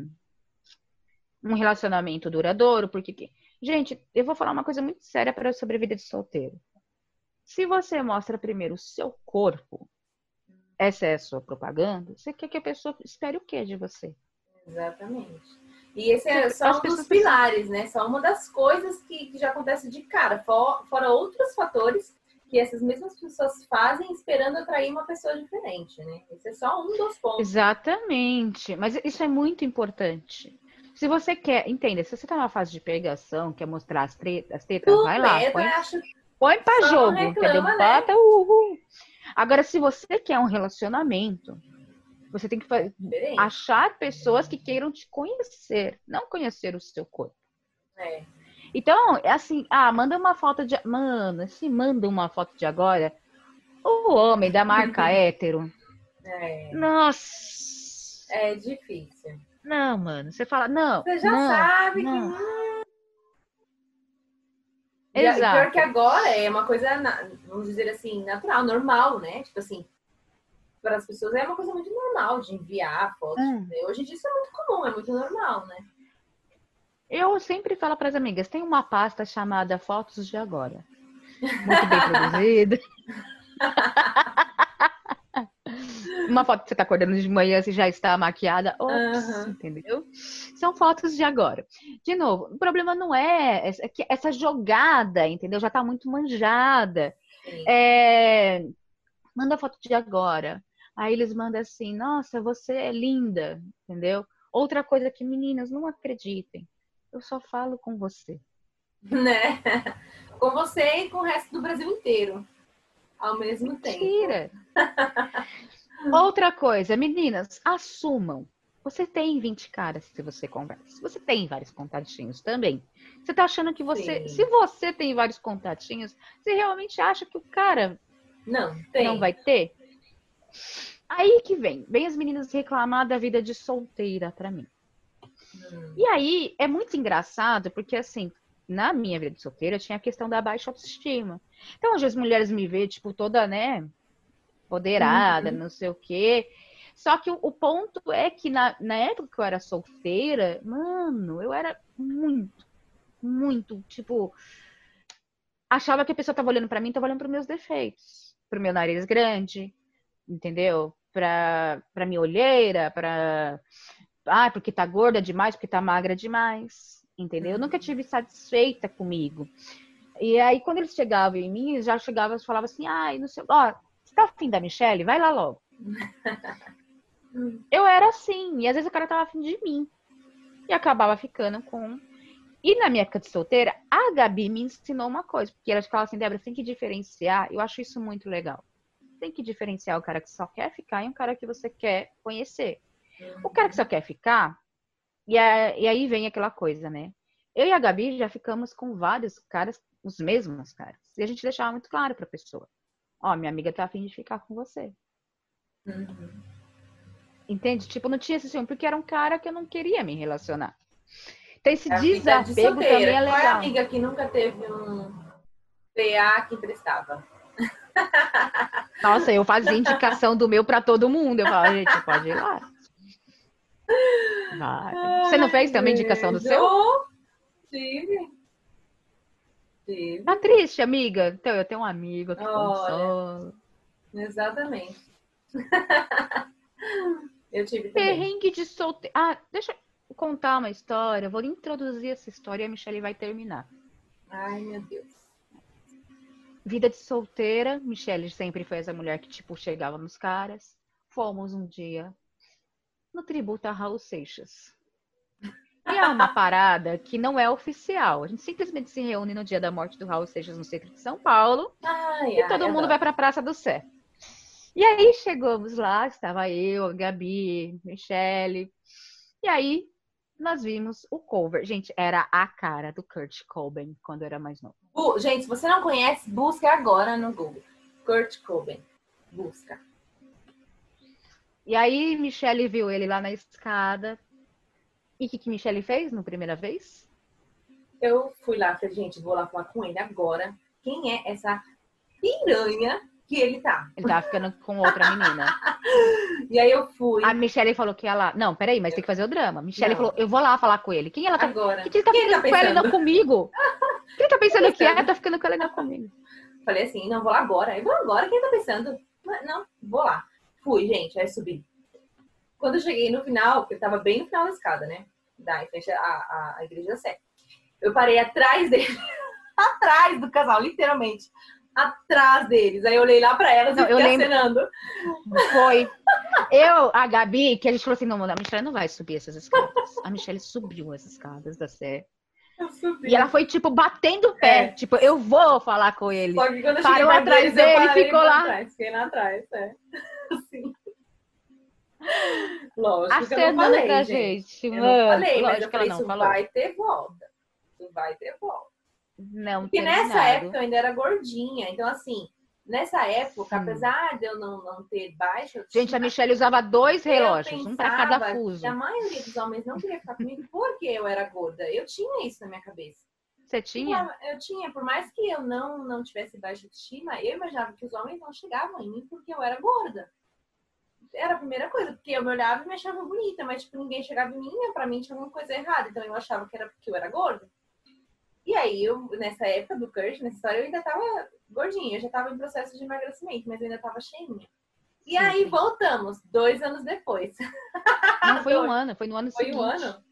um relacionamento duradouro? Porque que... Gente, eu vou falar uma coisa muito séria para sobre a vida de solteiro. Se você mostra primeiro o seu corpo, essa é a sua propaganda, você quer que a pessoa espere o que de você? Exatamente. E esse é só um dos pilares, né? Só uma das coisas que, que já acontece de cara, for, fora outros fatores que essas mesmas pessoas fazem esperando atrair uma pessoa diferente, né? Esse é só um dos pontos. Exatamente. Mas isso é muito importante. Se você quer, entenda, se você tá numa fase de pegação, quer mostrar as, as tetas, vai lá. Põe, acho... põe pra jogo, entendeu? Né? Bota o. Agora, se você quer um relacionamento, você tem que achar pessoas que queiram te conhecer, não conhecer o seu corpo. É. Então, é assim, ah, manda uma foto de. Mano, se manda uma foto de agora, o homem da marca hétero. É. Nossa! É difícil. Não, mano. Você fala, não. Você já não, sabe não. que. Exato. Pior que agora é uma coisa, vamos dizer assim, natural, normal, né? Tipo assim, para as pessoas é uma coisa muito normal de enviar fotos. Hum. Hoje em dia isso é muito comum, é muito normal, né? Eu sempre falo para as amigas, tem uma pasta chamada Fotos de Agora. Muito bem produzida. Uma foto que você tá acordando de manhã, você já está maquiada. Ops, Aham. entendeu? São fotos de agora. De novo, o problema não é essa, que essa jogada, entendeu? Já tá muito manjada. É, Manda foto de agora. Aí eles mandam assim, nossa, você é linda, entendeu? Outra coisa que, meninas, não acreditem. Eu só falo com você. Né? Com você e com o resto do Brasil inteiro. Ao mesmo tempo. Mentira! Outra coisa, meninas, assumam. Você tem 20 caras se você conversa. Você tem vários contatinhos também. Você tá achando que você. Sim. Se você tem vários contatinhos, você realmente acha que o cara Não, tem. não vai ter? Aí que vem. Vem as meninas reclamar da vida de solteira pra mim. Hum. E aí é muito engraçado, porque assim, na minha vida de solteira tinha a questão da baixa autoestima. Então, às vezes, mulheres me vê, tipo, toda, né, empoderada, Uhum. não sei o quê. Só que o, o ponto é que na, na época que eu era solteira, mano, eu era muito, muito, tipo, achava que a pessoa tava olhando pra mim, tava olhando pros meus defeitos. Pro meu nariz grande, entendeu? Pra, pra minha olheira, pra. Ah, porque tá gorda demais, porque tá magra demais. Entendeu? Eu nunca tive satisfeita comigo. E aí, quando eles chegavam em mim, já chegavam e falavam assim: ai, não sei, ó, tá afim da Michelle? Vai lá logo. Eu era assim, e às vezes o cara tava afim de mim. E acabava ficando com. E na minha época de solteira, a Gabi me ensinou uma coisa, porque ela falava assim, Débora, tem que diferenciar, eu acho isso muito legal. Tem que diferenciar o cara que só quer ficar e um cara que você quer conhecer. O cara que só quer ficar, e aí vem aquela coisa, né? Eu e a Gabi já ficamos com vários caras, os mesmos caras. E a gente deixava muito claro pra pessoa. Ó, minha amiga tá afim de ficar com você. Uhum. Entende? Tipo, não tinha esse ciúme, porque era um cara que eu não queria me relacionar. Então, esse de desapego solteira. também é Qual é a legal. amiga que nunca teve um PA que prestava? Nossa, eu fazia indicação do meu pra todo mundo. Eu falava, gente, pode ir lá. Vai. Você não fez também indicação do seu? Eu Tive. Tá triste, amiga? Então, eu tenho um amigo que Olha. Exatamente. Eu tive também. Perrengue de solteiro. Ah, deixa eu contar uma história. Eu vou introduzir essa história e a Michelle vai terminar. Ai, meu Deus. Vida de solteira. Michelle sempre foi essa mulher que, tipo, chegava nos caras. Fomos um dia no tributo a Raul Seixas. E é uma parada que não é oficial. A gente simplesmente se reúne no dia da morte do Raul Seixas no centro de São Paulo. Ai, E ai, todo mundo adoro. vai pra Praça do Sé. E aí chegamos lá, estava eu, a Gabi, Michele. E aí nós vimos o cover. Gente, era a cara do Kurt Cobain quando eu era mais novo. Bu- Gente, se você não conhece, busca agora no Google. Kurt Cobain. Busca. E aí Michele viu ele lá na escada. E o que, que Michele fez na primeira vez? Eu fui lá, falei, gente, vou lá falar com ele agora. Quem é essa piranha que ele tá? Ele tava ficando com outra menina. E aí eu fui. A Michele falou que lá. Não, peraí, mas tem que fazer o drama. Michele Não. falou: eu vou lá falar com ele. Quem ela tá. Agora. Que ele tá Quem ele ficando tá com ela e não comigo? Quem tá pensando que é? pensando? Tá ficando com ela e não comigo. Falei assim, não, vou lá agora. Eu vou agora, quem tá pensando? Não, vou lá. Fui, gente, aí subi. Quando eu cheguei no final, porque eu tava bem no final da escada, né? Da, em frente à, à, à igreja da Sé. Eu parei atrás dele. atrás do casal, literalmente. Atrás deles. Aí eu olhei lá pra elas Não, e eu fiquei lembro- acenando. Foi. Eu, a Gabi, que a gente falou assim: não, a Michelle não vai subir essas escadas. A Michelle subiu as escadas da Sé. E ela foi, tipo, batendo o pé. É. Tipo, eu vou falar com ele. Só que quando eu Parou atrás dele e parei ficou lá. Trás. Fiquei lá atrás, é. Assim. Lógico que eu não falei, pra gente. gente, Eu não falei, mas Lógico eu que ela falei, isso falou. vai ter volta. Isso vai ter volta. Não, Porque nessa terminado. época eu ainda era gordinha. Então, assim, nessa época, Sim. apesar de eu não, não ter baixa Gente, a Michelle usava dois eu relógios, um pra cada fuso. A maioria dos homens não queria ficar comigo porque eu era gorda. Eu tinha isso na minha cabeça. Você tinha? Eu tinha, por mais que eu não, não tivesse baixa autoestima, eu imaginava que os homens não chegavam em mim porque eu era gorda. Era a primeira coisa, porque eu me olhava e me achava bonita, mas tipo, ninguém chegava em mim, e pra mim tinha alguma coisa errada. Então eu achava que era porque eu era gorda. E aí, eu, nessa época do Kurt, nessa história, eu ainda tava gordinha, eu já tava em processo de emagrecimento, mas eu ainda tava cheinha. E aí voltamos, dois anos depois. Não, foi um ano, foi no ano Foi seguinte. um ano?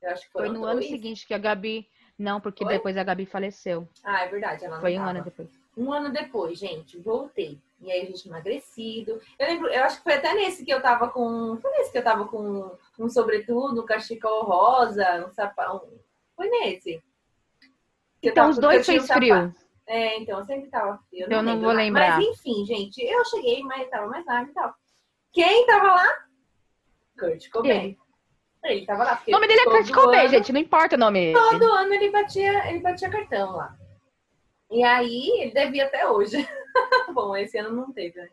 Eu acho que Foi no ano dois. seguinte que a Gabi. Não, porque Foi? depois a Gabi faleceu. Ah, é verdade. Ela não Foi um tava. ano depois. Um ano depois, gente, voltei. E aí a gente emagrecido. Eu lembro, eu acho que foi até nesse que eu tava com. Foi nesse que eu tava com um sobretudo, um cachecol rosa, um sapão. Foi nesse. Eu Então os dois eu fez um frio. sapato. É, então eu sempre tava frio. Eu não lembro vou mais. lembrar. Mas enfim, gente, eu cheguei, mas tava mais nada e tal. Quem tava lá? Kurt Cobain. Ele. Ele tava lá. O nome dele é Kurt Cobain, gente. Não importa o nome. Todo ano ele batia, ele batia cartão lá. E aí, ele devia até hoje. Bom, esse ano não teve, né?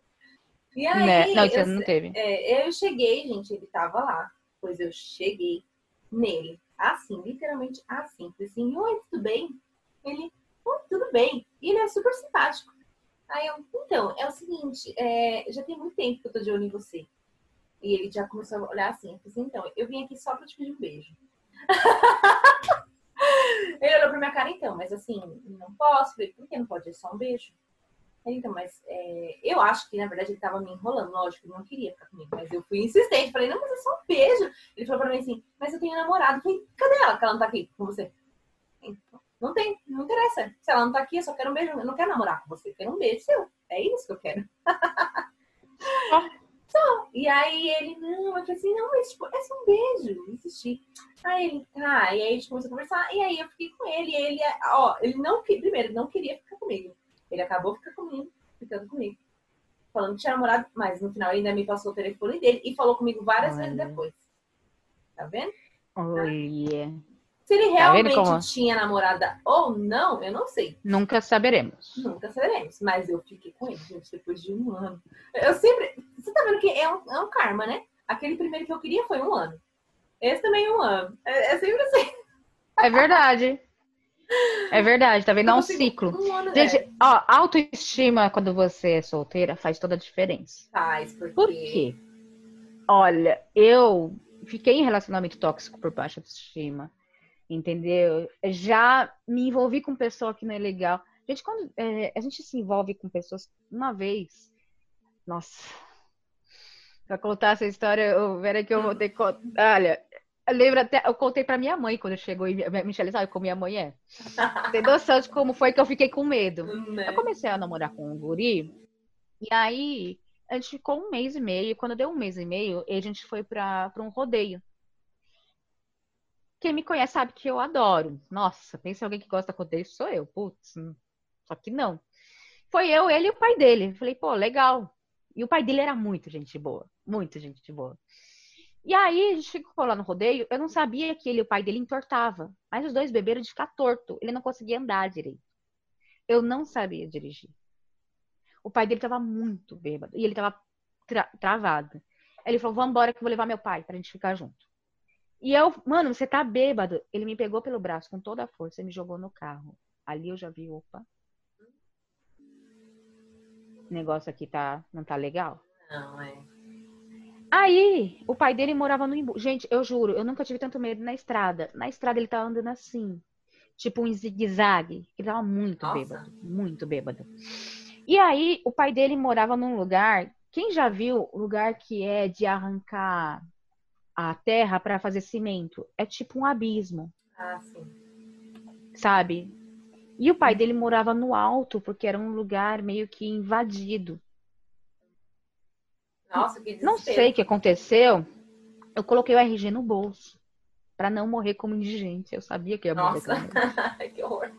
E aí, Né? Não, esse eu, ano não teve. é, eu cheguei, gente, ele tava lá. Pois eu cheguei nele, assim, literalmente assim. Falei assim, oi, tudo bem? Ele, oi, tudo bem. E ele é super simpático. Aí eu, então, é o seguinte, é, já tem muito tempo que eu tô de olho em você. E ele já começou a olhar assim. Assim, então, eu vim aqui só pra te pedir um beijo. Ele olhou pra minha cara, então, mas assim, não posso. Falei, por que não pode? É só um beijo. Então, mas é, eu acho que, na verdade, ele tava me enrolando. Lógico, ele não queria ficar comigo. Mas eu fui insistente. Falei, não, mas é só um beijo. Ele falou pra mim assim, mas eu tenho namorado. Eu falei, cadê ela? Que ela não tá aqui com você. Então, não tem, não interessa. Se ela não tá aqui, eu só quero um beijo. Eu não quero namorar com você, eu quero um beijo seu. É isso que eu quero. Só. E aí ele, não, eu falei assim, não, mas tipo, é só um beijo. Insisti. Aí ele, tá, e aí a gente começou a conversar, e aí eu fiquei com ele, e ele, ó, ele não, primeiro, não queria ficar comigo. Ele acabou ficando comigo, ficando comigo. Falando que tinha namorado, mas no final ele ainda me passou o telefone dele e falou comigo várias vezes Olha. depois. Tá vendo? Olha. Se ele Tá realmente como- tinha namorada ou não, eu não sei. Nunca saberemos. Nunca saberemos. Mas eu fiquei com ele, gente, depois de um ano. Eu sempre. Você tá vendo que é um, é um karma, né? Aquele primeiro que eu queria foi um ano. Esse também é um ano. É, é sempre assim. É verdade. É verdade, tá vendo? É um ciclo. Ano Gente, é, ó, autoestima quando você é solteira faz toda a diferença. faz, porque. Por quê? Olha, eu fiquei em relacionamento tóxico por baixa autoestima. Entendeu? Já me envolvi com pessoa que não é legal. Gente, quando é, a gente se envolve com pessoas uma vez. Nossa. Pra contar essa história, eu, peraí que eu vou ter que contar. Olha, eu lembro até, eu contei pra minha mãe quando chegou e Michelle sabe como minha mãe é. Tem noção de como foi que eu fiquei com medo. Né? Eu comecei a namorar com um guri, e aí a gente ficou um mês e meio. Quando deu um mês e meio, a gente foi pra, pra um rodeio. Quem me conhece sabe que eu adoro. Nossa, pensa em alguém que gosta de rodeio, sou eu. Putz, hum, só que não. Foi eu, ele e o pai dele. Falei, pô, legal. E o pai dele era muito gente boa. Muito gente boa. E aí a gente ficou lá no rodeio. Eu não sabia que ele e o pai dele entortava. Mas os dois beberam de ficar torto. Ele não conseguia andar direito. Eu não sabia dirigir. O pai dele tava muito bêbado. E ele tava tra- travado. Ele falou, vamos embora que eu vou levar meu pai pra gente ficar junto. E eu, mano, você tá bêbado. Ele me pegou pelo braço com toda a força e me jogou no carro. Ali eu já vi, opa. O negócio aqui tá, não tá legal. Não, é. Aí, o pai dele morava no Imbu. Gente, eu juro, eu nunca tive tanto medo na estrada. Na estrada ele tava andando assim, tipo um zigue-zague. Ele tava muito Nossa. bêbado, muito bêbado. E aí, o pai dele morava num lugar. Quem já viu o lugar que é de arrancar a terra para fazer cimento? É tipo um abismo, Ah, sim. sabe? E o pai dele morava no alto, porque era um lugar meio que invadido. Nossa, que desespero. Não sei o que aconteceu. Eu coloquei o RG no bolso. Pra não morrer como indigente. Eu sabia que ia morrer. Nossa, que horror.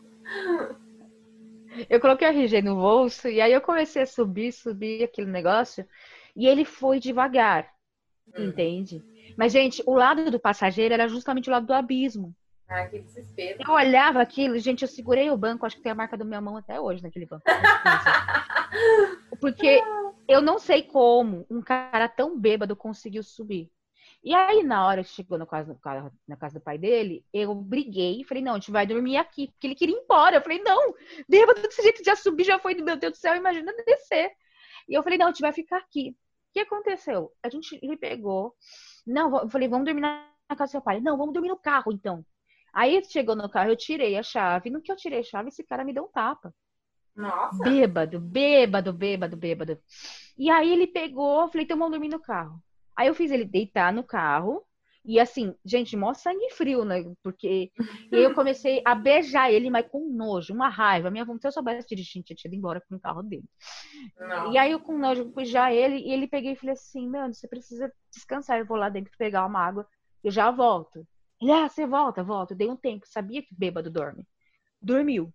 Eu coloquei o RG no bolso e aí eu comecei a subir, subir aquele negócio. E ele foi devagar, Hum. entende? Mas, gente, o lado do passageiro era justamente o lado do abismo. Ah, que desespero. Eu olhava aquilo, gente, eu segurei o banco, acho que tem a marca da minha mão até hoje naquele banco. Porque eu não sei como um cara tão bêbado conseguiu subir. E aí, na hora que chegou no casa, na casa do pai dele, eu briguei e falei, não, a gente vai dormir aqui, porque ele queria ir embora. Eu falei, não, bêbado desse jeito, já subi, já foi, meu Deus do céu, imagina descer. E eu falei, não, a gente vai ficar aqui. O que aconteceu? A gente ele pegou, não, eu falei, vamos dormir na casa do seu pai. Não, vamos dormir no carro, então. Aí chegou no carro, eu tirei a chave. No que eu tirei a chave, esse cara me deu um tapa. Nossa. Bêbado, bêbado, bêbado, bêbado. E aí ele pegou, falei, então vamos dormir no carro. Aí eu fiz ele deitar no carro. E assim, gente, mó sangue frio, né? Porque eu comecei a beijar ele, mas com nojo, uma raiva. Minha vontade, se eu soubesse dirigir, tinha ido embora com o carro dele. Não. E aí eu com nojo beijar ele, e ele peguei e falei assim, mano, você precisa descansar, eu vou lá dentro pegar uma água, eu já volto. Ele, ah, você volta, volta. Dei um tempo, sabia que bêbado dorme. Dormiu.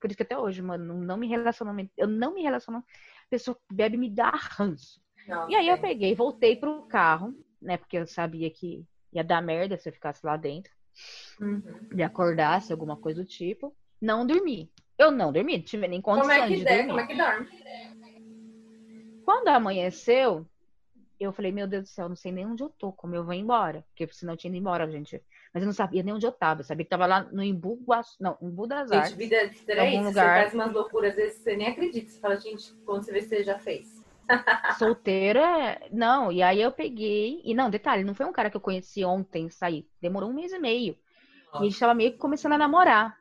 Por isso que até hoje, mano, não, não me relaciono, eu não me relaciono, a pessoa que bebe me dá ranço. Nossa, E aí eu peguei, voltei pro carro, né? Porque eu sabia que ia dar merda se eu ficasse lá dentro, Uhum. e acordasse, alguma coisa do tipo. Não dormi. Eu não dormi, não tive nem Como condições é que de der? dormir. Como é que dorme? Quando amanheceu, eu falei, meu Deus do céu, não sei nem onde eu tô, como eu vou embora. Porque senão eu tinha ido embora, gente. Mas eu não sabia nem onde eu tava. Eu sabia que tava lá no Embu, Guaçu- não, Embu das Gente, Artes. vida de Em algum três, você lugar. faz umas loucuras, às vezes você nem acredita. Você fala, gente, quando você vê, você já fez. Solteira, não. E aí eu peguei. E não, detalhe, não foi um cara que eu conheci ontem sair. Demorou um mês e meio. E a gente tava meio que começando a namorar.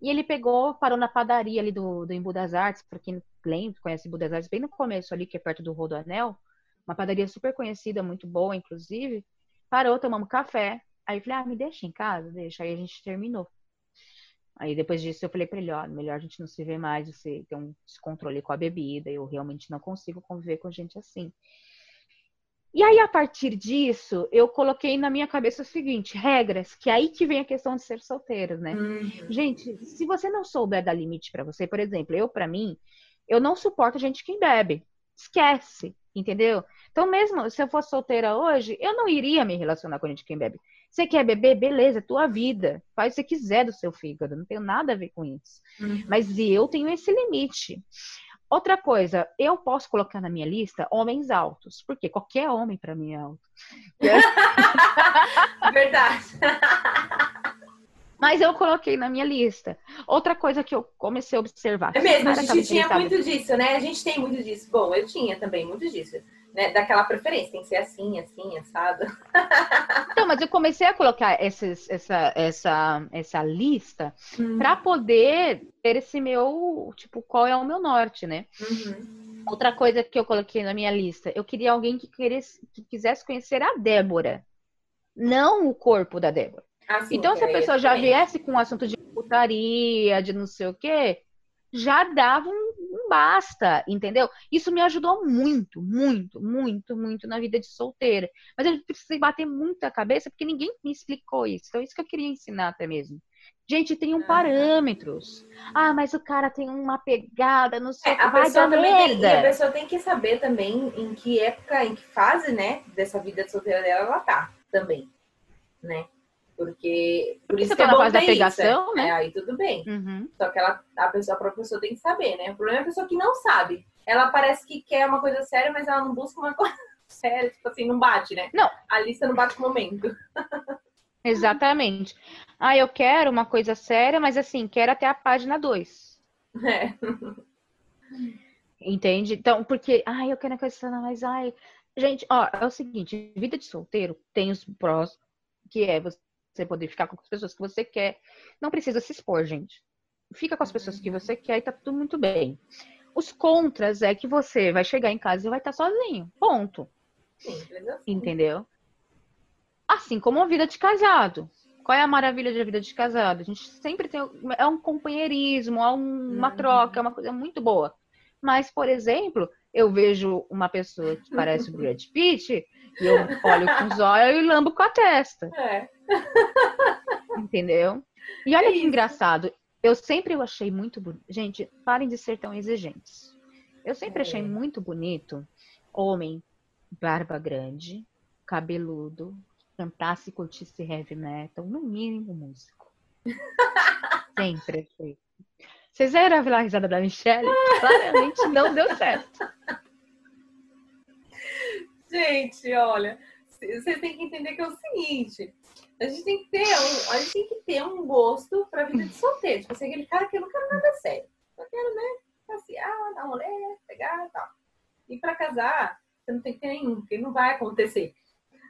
E ele pegou, parou na padaria ali do, do Embu das Artes, pra quem lembra, conhece Embu das Artes, bem no começo ali, que é perto do Rodoanel. Uma padaria super conhecida, muito boa, inclusive. Parou, tomamos café. Aí eu falei, ah, me deixa em casa, deixa. Aí a gente terminou. Aí depois disso eu falei pra ele, ó, melhor a gente não se ver mais, você tem um descontrole com a bebida, eu realmente não consigo conviver com gente assim. E aí, a partir disso, eu coloquei na minha cabeça o seguinte, regras, que é aí que vem a questão de ser solteiro, né? Uhum. Gente, se você não souber dar limite pra você, por exemplo, eu pra mim, eu não suporto gente que bebe. Esquece, entendeu? Então, mesmo se eu fosse solteira hoje, eu não iria me relacionar com gente que bebe. Você quer beber? Beleza, é tua vida. Faz o que você quiser do seu fígado, não tenho nada a ver com isso. Uhum. Mas eu tenho esse limite. Outra coisa, eu posso colocar na minha lista homens altos, porque qualquer homem pra mim é alto. Verdade. Mas eu coloquei na minha lista. Outra coisa que eu comecei a observar. É mesmo, a gente tinha sabe? muito disso, né? A gente tem muito disso. Bom, eu tinha também muito disso. Né? Daquela preferência, tem que ser assim, assim, assado. Então, mas eu comecei a colocar esses, essa, essa, essa lista Uhum. pra poder ter esse meu, tipo, qual é o meu norte, né? Uhum. Outra coisa que eu coloquei na minha lista, eu queria alguém que, queresse, que quisesse conhecer a Débora, não o corpo da Débora. Assim, Então, se a é pessoa já viesse com um assunto de putaria, de não sei o quê, já dava um, um basta, entendeu? Isso me ajudou muito, muito, muito, muito na vida de solteira. Mas eu precisei bater muito a cabeça porque ninguém me explicou isso. Então, isso que eu queria ensinar até mesmo. Gente, tem um parâmetros. Ah, mas o cara tem uma pegada, não sei É, o que, a vai pessoa também tem, e a merda. pessoa tem que saber também em que época, em que fase, né, dessa vida de solteira dela ela tá também, né? Porque por isso que é tá bom fase da isso, pegação, é, né? é, aí tudo bem. Uhum. Só que ela, a pessoa, a pessoa tem que saber, né? O problema é a pessoa que não sabe. Ela parece que quer uma coisa séria, mas ela não busca uma coisa séria, tipo assim, não bate, né? Não. A lista não bate no momento. Exatamente. Ah, eu quero uma coisa séria, mas assim, quero até a página 2. É. Entende? Então, porque, ai, eu quero uma coisa séria, mas ai. Gente, ó, é o seguinte, vida de solteiro tem os prós, que é você poder ficar com as pessoas que você quer. Não precisa se expor, gente. Fica com as pessoas que você quer e tá tudo muito bem. Os contras é que você vai chegar em casa e vai estar sozinho. Ponto. Simples assim. Entendeu? Assim como a vida de casado. Qual é a maravilha da vida de casado? A gente sempre tem. É um companheirismo, é um- uma troca, é uma coisa muito boa. Mas, por exemplo, eu vejo uma pessoa que parece o Brad Pitt, e eu olho com os olhos e lambo com a testa. É. Entendeu? E olha É que engraçado. Eu sempre eu achei muito bonito. Gente, parem de ser tão exigentes. Eu sempre É. achei muito bonito homem, barba grande, cabeludo, cantasse e curtisse heavy metal, no mínimo músico. sempre achei. Vocês viram a risada da Michelle? Claramente não deu certo. Gente, olha, vocês têm que entender que é o seguinte. A gente tem que ter um, a gente tem que ter um gosto pra vida de solteiro. Tipo assim, aquele cara que eu não quero nada sério. Só quero, né, passear, dar um rolê, pegar e tal. E pra casar, você não tem que ter nenhum, porque não vai acontecer.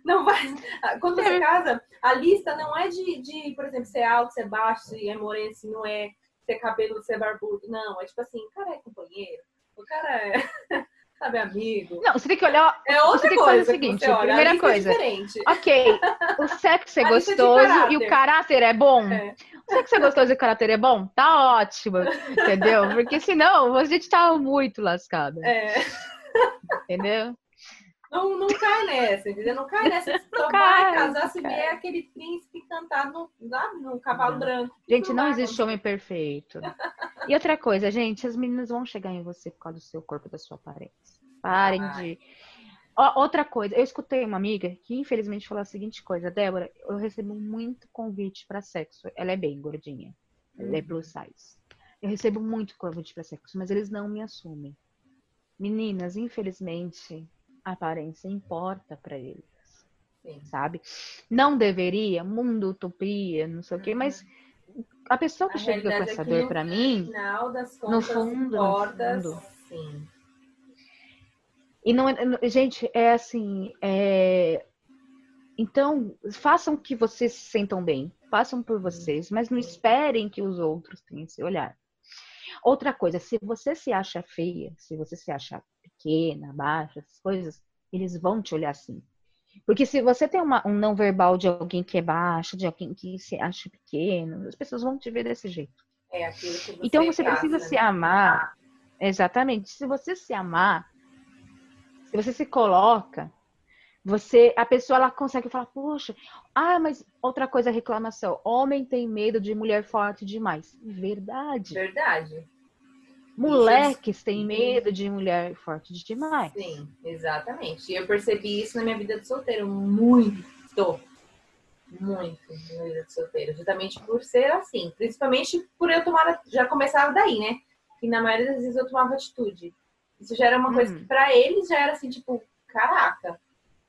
Não vai. Quando você casa, a lista não é de, de por exemplo, ser alto, ser baixo, se é moreno, se não é. ser cabelo, ser barbudo. Não, é tipo assim, o cara é companheiro, o cara é, sabe, amigo. Não, você tem que olhar. É outra você tem que coisa. fazer o seguinte: olha, primeira é coisa. diferente. Ok, o sexo é A gostoso e o caráter é bom. É. O sexo é gostoso e o caráter é bom? Tá ótimo, entendeu? Porque senão a gente tá muito lascada, É, entendeu? Não, não cai nessa, entendeu? Não cai nessa. Você só cai, casar não se vier aquele príncipe cantar no, lá no cavalo branco. Gente, não existe homem perfeito. E outra coisa, gente, as meninas vão chegar em você por causa do seu corpo, da sua aparência. Parem de. Outra coisa, eu escutei uma amiga que infelizmente falou a seguinte coisa, Débora, eu recebo muito convite pra sexo. Ela é bem gordinha. Ela é plus size. Eu recebo muito convite pra sexo, mas eles não me assumem. Meninas, infelizmente, a aparência importa pra eles Sim. sabe? Não deveria, mundo utopia, não sei o quê, mas a pessoa que A chega com é essa que dor no pra mim, das No contas, fundo, no importa, fundo. sim. e não, é- não- gente, é assim, é... então façam que vocês se sentam bem, façam por vocês, mas não esperem que os outros tenham esse olhar. Outra coisa, se você se acha feia, se você se acha pequena, baixa, essas coisas, eles vão te olhar assim. Porque se você tem uma- um não verbal de alguém que é baixo, de alguém que se acha pequeno, as pessoas vão te ver desse jeito. É você Então você precisa né? se amar. Exatamente. Se você se amar, se você se coloca, você, a pessoa ela consegue falar, poxa, ah, mas outra coisa, reclamação. Homem tem medo de mulher forte demais. Verdade. Verdade. Moleques têm medo de mulher forte demais. Sim, exatamente. E eu percebi isso na minha vida de solteiro muito. Muito na minha vida de solteiro. Justamente por ser assim. Principalmente por eu tomar. Já começava daí, né? Que na maioria das vezes eu tomava atitude. Isso já era uma coisa Uhum. que pra eles já era assim, tipo, caraca.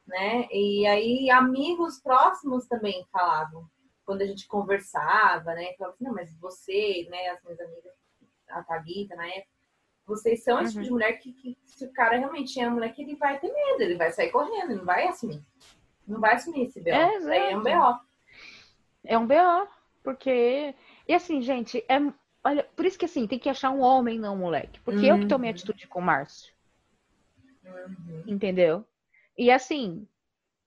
Né? E aí amigos próximos também falavam. Quando a gente conversava, né? Falavam assim, não, mas você, né? As minhas amigas, a Thalita na época, vocês são esse tipo Uhum. de mulher que, que se o cara realmente é mulher que ele vai ter medo, ele vai sair correndo, não vai assumir. Não vai assumir esse BO. É, Isso aí é um. BO. É um BO, porque. E assim, gente, é. Olha, por isso que assim, tem que achar um homem, não um moleque. Porque eu que tomei Uhum. atitude com o Márcio, Uhum. entendeu? E assim,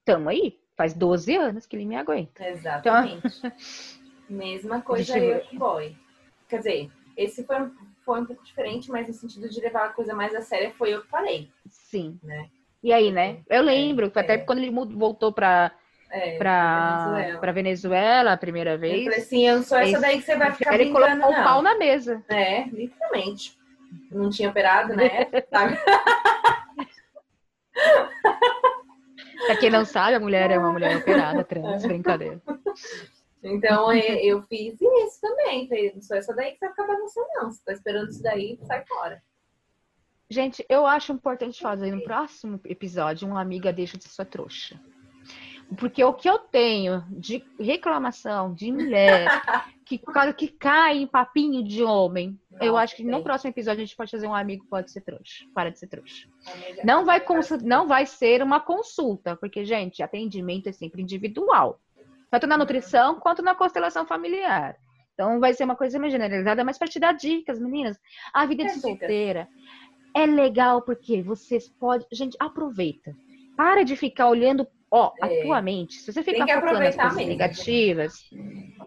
tamo aí. Faz 12 anos que ele me aguenta. Exatamente. Mesma coisa eu com o boy. Quer dizer, esse foi, um- foi um pouco diferente, mas no sentido de levar a coisa mais a sério, foi eu que falei, Sim. né? E aí, né? Eu lembro, que até é. quando ele voltou pra, É, pra, Venezuela. Venezuela a primeira Eu falei vez, assim, eu não sou essa daí que você vai ficar ele brincando, colocou o pau não. na mesa. É, literalmente. Não tinha operado, né? Pra quem não sabe, a mulher é uma mulher operada, trans, brincadeira. Então eu fiz isso também. Falei, não sou essa daí que vai ficar bagunçando, não. Você tá esperando isso daí, sai fora. Gente, eu acho importante fazer no próximo episódio uma amiga deixa de ser sua trouxa. Porque o que eu tenho de reclamação de mulher que, que cai em papinho de homem, eu Nossa, acho que no próximo episódio a gente pode fazer um amigo pode ser trouxa. Para de ser trouxa. Não vai, não vai ser uma consulta, porque, gente, atendimento é sempre individual. Tanto na nutrição quanto na constelação familiar. Então vai ser uma coisa mais generalizada, mas para te dar dicas, meninas. A vida de solteira é legal porque vocês podem. Gente, aproveita. Para de ficar olhando. Ó, É. atualmente, se você Tem ficar que focando aproveitar coisas negativas,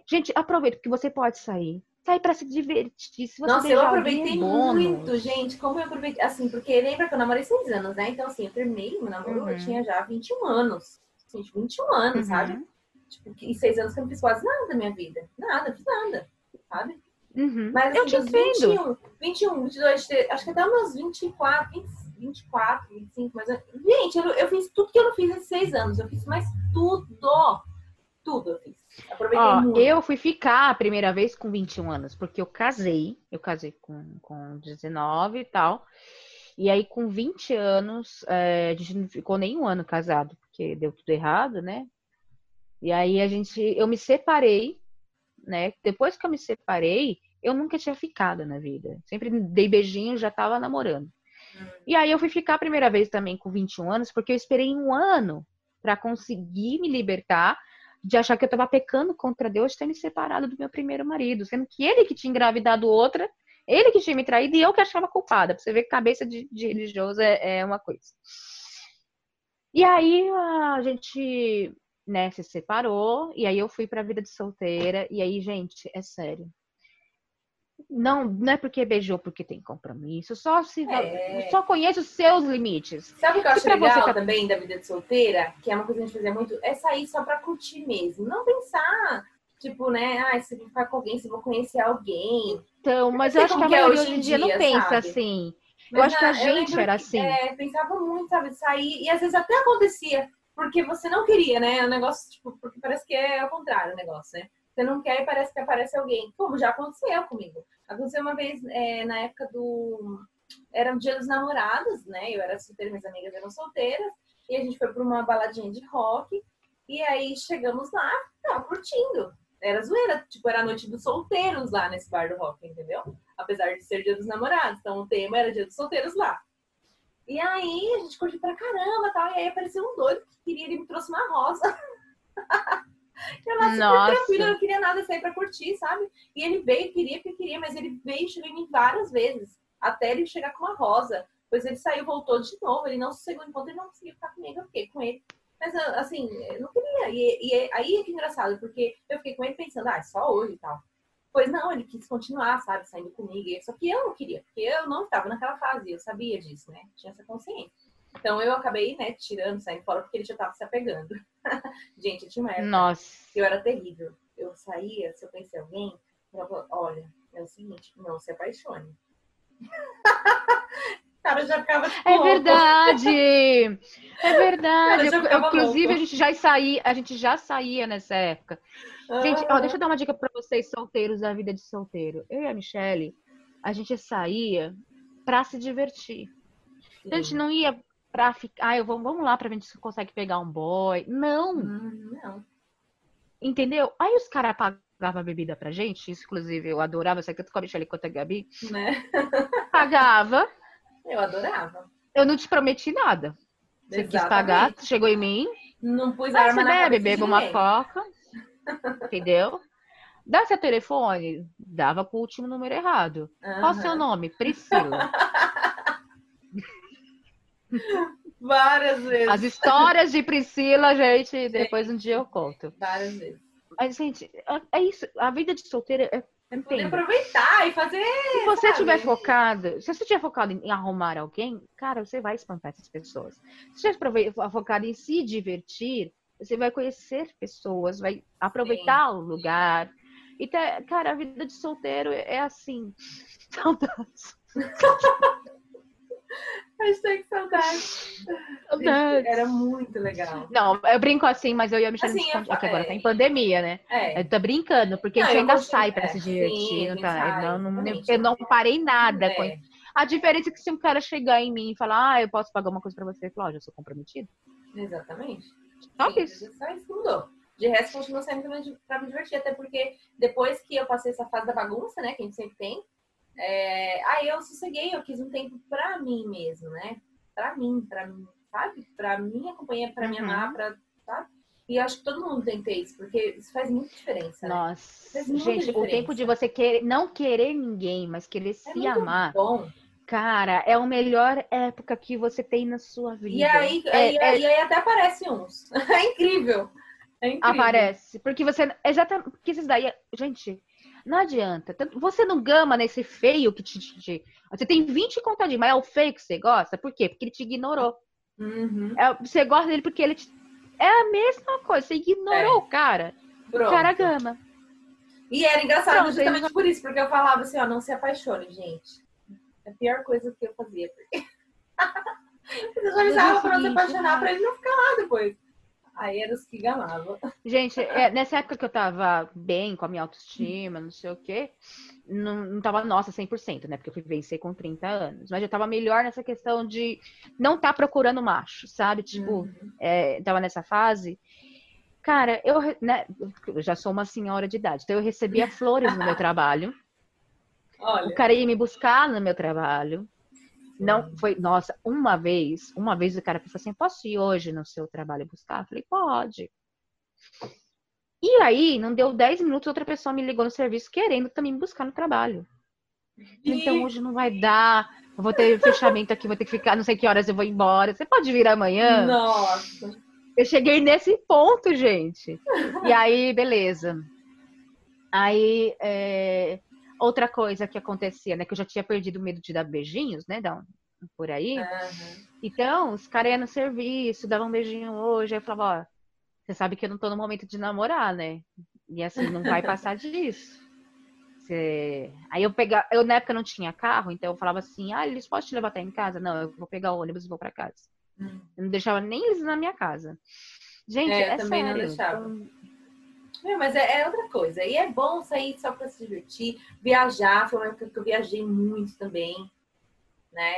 gente, aproveita, porque você pode sair. Sair para se divertir. Se você Nossa, eu aproveitei é muito, gente. Como eu aproveitei. Assim, porque lembra que eu namorei seis anos, né? Então, assim, eu terminei meu namoro, eu Uhum. tinha já 21 anos. Gente, 21 anos, Uhum. sabe? Tipo, que- e seis anos que eu não fiz quase nada da minha vida. Nada, fiz nada, sabe? Uhum. Mas assim, eu te dos entendo. 21, 21, 22, 23, acho que até meus 24, 20, 24, 25, mas. eu- Gente, eu, eu fiz tudo que eu não fiz nesses seis anos. Eu fiz mais tudo. Tudo eu fiz. Aproveitei Ó, muito. eu fui ficar a primeira vez com 21 anos, porque eu casei. Eu casei com, com 19 e tal. E aí, com 20 anos, é, a gente não ficou nenhum ano casado, porque deu tudo errado, né? E aí a gente, eu me separei, né? Depois que eu me separei, eu nunca tinha ficado na vida. Sempre dei beijinho, já tava namorando. E aí eu fui ficar a primeira vez também com 21 anos, porque eu esperei um ano para conseguir me libertar de achar que eu tava pecando contra Deus de ter me separado do meu primeiro marido, sendo que ele que tinha engravidado outra, ele que tinha me traído e eu que achava culpada. Pra você ver que cabeça de, de religioso é, é uma coisa. E aí a gente, né, se separou, e aí eu fui pra vida de solteira, e aí, gente, é sério. Não, não é porque beijou porque tem compromisso, só se É. só conhece os seus limites. Sabe o que eu acho legal tá- também da vida de solteira? Que é uma coisa que a gente fazia muito, é sair só pra curtir mesmo. Não pensar, tipo, né, ah, se eu vou ficar com alguém, se eu vou conhecer alguém. Então, mas eu acho que a é maioria hoje em dia não pensa sabe? assim. Eu Mas, acho que a ah, gente era que, assim. É, pensava muito, sabe, sair, e às vezes até acontecia, porque você não queria, né? O negócio, tipo, porque parece que é ao contrário o negócio, né? Você não quer e parece que aparece alguém. Como já aconteceu comigo. Aconteceu uma vez é, na época do. Era o dia dos namorados, né? Eu era solteira, minhas amigas eram solteiras, e a gente foi pra uma baladinha de rock, e aí chegamos lá, tava curtindo. Era zoeira, tipo, era a noite dos solteiros lá nesse bar do rock, entendeu? Apesar de ser dia dos namorados. Então o tema era dia dos solteiros lá. E aí a gente curtiu pra caramba tal. E aí apareceu um doido que queria, ele me trouxe uma rosa. eu lá super Nossa. tranquila, eu não queria nada sair pra curtir, sabe? E ele veio, queria, porque queria, mas ele veio e chegou em mim várias vezes. Até ele chegar com uma rosa. Depois ele saiu, voltou de novo. Ele não sossegou enquanto ele não conseguiu ficar comigo. Eu fiquei com ele. Mas assim, eu não queria. E, e aí é que é engraçado, porque eu fiquei com ele pensando, ah, é só hoje e tal. Pois não, ele quis continuar, sabe, saindo comigo. Só que eu não queria, porque eu não estava naquela fase, eu sabia disso, né? Tinha essa consciência. Então eu acabei, né, tirando, saindo fora, porque ele já estava se apegando. Gente, eu tinha uma época Nossa. que eu era terrível. Eu saía, se eu conhecia alguém, eu falava, olha, é o seguinte, não se apaixone. o cara já ficava tipo, É verdade! É verdade. Eu- ficava inclusive, louco. a gente já saía, a gente já saía nessa época. Gente, ó, Ah, deixa eu dar uma dica pra vocês solteiros da vida de solteiro. Eu e a Michelle, a gente saía pra se divertir. A gente não ia pra ficar, ah, eu vou, vamos lá pra ver se consegue pegar um boy. Não, Hum, Não. entendeu? Aí os caras pagavam a bebida pra gente, isso, inclusive eu adorava, sei tanto com a Michelle quanto a Gabi. Né? Pagava, Eu adorava. eu não te prometi nada. Você quis pagar, chegou em mim, Não pus Aí arma você na bebe, bebe uma coca, entendeu? Dá seu telefone, dava com o último número errado. Qual o seu nome? Priscila. Várias vezes. As histórias de Priscila, gente, depois um dia eu conto. Várias vezes. Mas, gente, é- é isso. A vida de solteira é. É poder Entenda. aproveitar e fazer. Se você estiver focado, se você estiver focado em arrumar alguém, cara, você vai espantar essas pessoas. Se você estiver focado em se divertir, você vai conhecer pessoas, vai aproveitar o lugar. Então, cara, a vida de solteiro é assim. Saudades. Hashtag saudade. Saudades. Era muito legal. Não, eu brinco assim, mas eu ia me Assim, esconde- é que agora tá em pandemia, né? É. Eu tô brincando, porque Não, a gente ainda sai pra é, se sim, divertir. a não tá? eu, não, exatamente. eu não parei nada com É, A diferença é que se um cara chegar em mim e falar, ah, eu posso pagar uma coisa pra você, eu falo, ó, já sou comprometido. exatamente. Isso que mudou. De resto, continua saindo pra me- divertir. Até porque depois que eu passei essa fase da bagunça, né? Que a gente sempre tem. é, Aí eu sosseguei, eu quis um tempo pra mim mesmo, né? Pra mim, pra mim, sabe? Pra minha companhia, pra me Uhum. amar, pra. Sabe? E eu acho que todo mundo tem que ter isso, porque isso faz muita diferença. né? Nossa, gente, o diferença. tempo de você querer, não querer ninguém, mas querer É se muito amar, bom. Cara, é a melhor época que você tem na sua vida. E aí, É- aí, é- e aí até aparece uns. É incrível. É incrível. aparece. Porque você. Exatamente. Porque esses daí. Gente, não adianta. Você não gama nesse feio que te. você tem 20 contadinhos, mas é o feio que você gosta. Por quê? Porque ele te ignorou. Uhum. É, você gosta dele porque ele te. É a mesma coisa. Você ignorou É. o cara. Pronto. O cara gama. E era engraçado Pronto, justamente por isso, porque eu falava assim, ó, não se apaixone, gente. Pior coisa que eu fazia. Porque... eu já avisava pra não se apaixonar, pra ele não ficar lá depois. Aí eram os que gamavam. Gente, é, nessa época que eu tava bem com a minha autoestima, não sei o quê, não, não tava, nossa, 100%, né? Porque eu fui vencer com 30 anos. Mas eu tava melhor nessa questão de não tá procurando macho, sabe? Tipo, Uhum. é, tava nessa fase. Cara, eu, né, eu já sou uma senhora de idade, então eu recebia flores no meu trabalho. O Olha, cara ia me buscar no meu trabalho. Não foi, nossa, uma vez, uma vez o cara falou assim: posso ir hoje no seu trabalho buscar? Eu falei, pode. E aí, não deu 10 minutos, outra pessoa me ligou no serviço querendo também me buscar no trabalho. Então hoje não vai dar. Eu vou ter fechamento aqui, vou ter que ficar, não sei que horas eu vou embora. Você pode vir amanhã? Nossa. Eu cheguei nesse ponto, gente. E aí, beleza. Aí, é, outra coisa que acontecia, né? Que eu já tinha perdido o medo de dar beijinhos, né? Dar um, por aí. Uhum. Então, os caras iam no serviço, davam um beijinho hoje. Aí eu falava, ó, você sabe que eu não tô no momento de namorar, né? E assim, não vai passar disso. Você... Aí eu pegava, eu na época não tinha carro, então eu falava assim, ah, eles podem te levar até em casa? Não, eu vou pegar o ônibus e vou para casa. Hum. Eu não deixava nem eles na minha casa. Gente, É, é, também não sério. deixava. Então, É, mas é, é outra coisa. E é bom sair só para se divertir, viajar. Foi uma época que eu viajei muito também, né?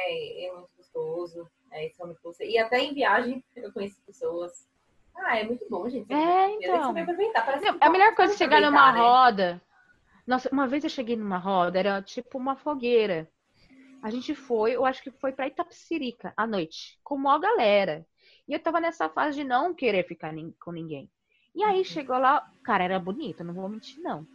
É muito gostoso. É, isso é muito gostoso. E até em viagem eu conheci pessoas. Ah, é muito bom, gente. É, então. Não, a melhor coisa é chegar numa né? roda. Nossa, uma vez eu cheguei numa roda, era tipo uma fogueira. A gente foi, eu acho que foi pra Itapecerica à noite, com uma galera. E eu tava nessa fase de não querer ficar com ninguém. E aí chegou lá, cara, era bonito, não vou mentir, não.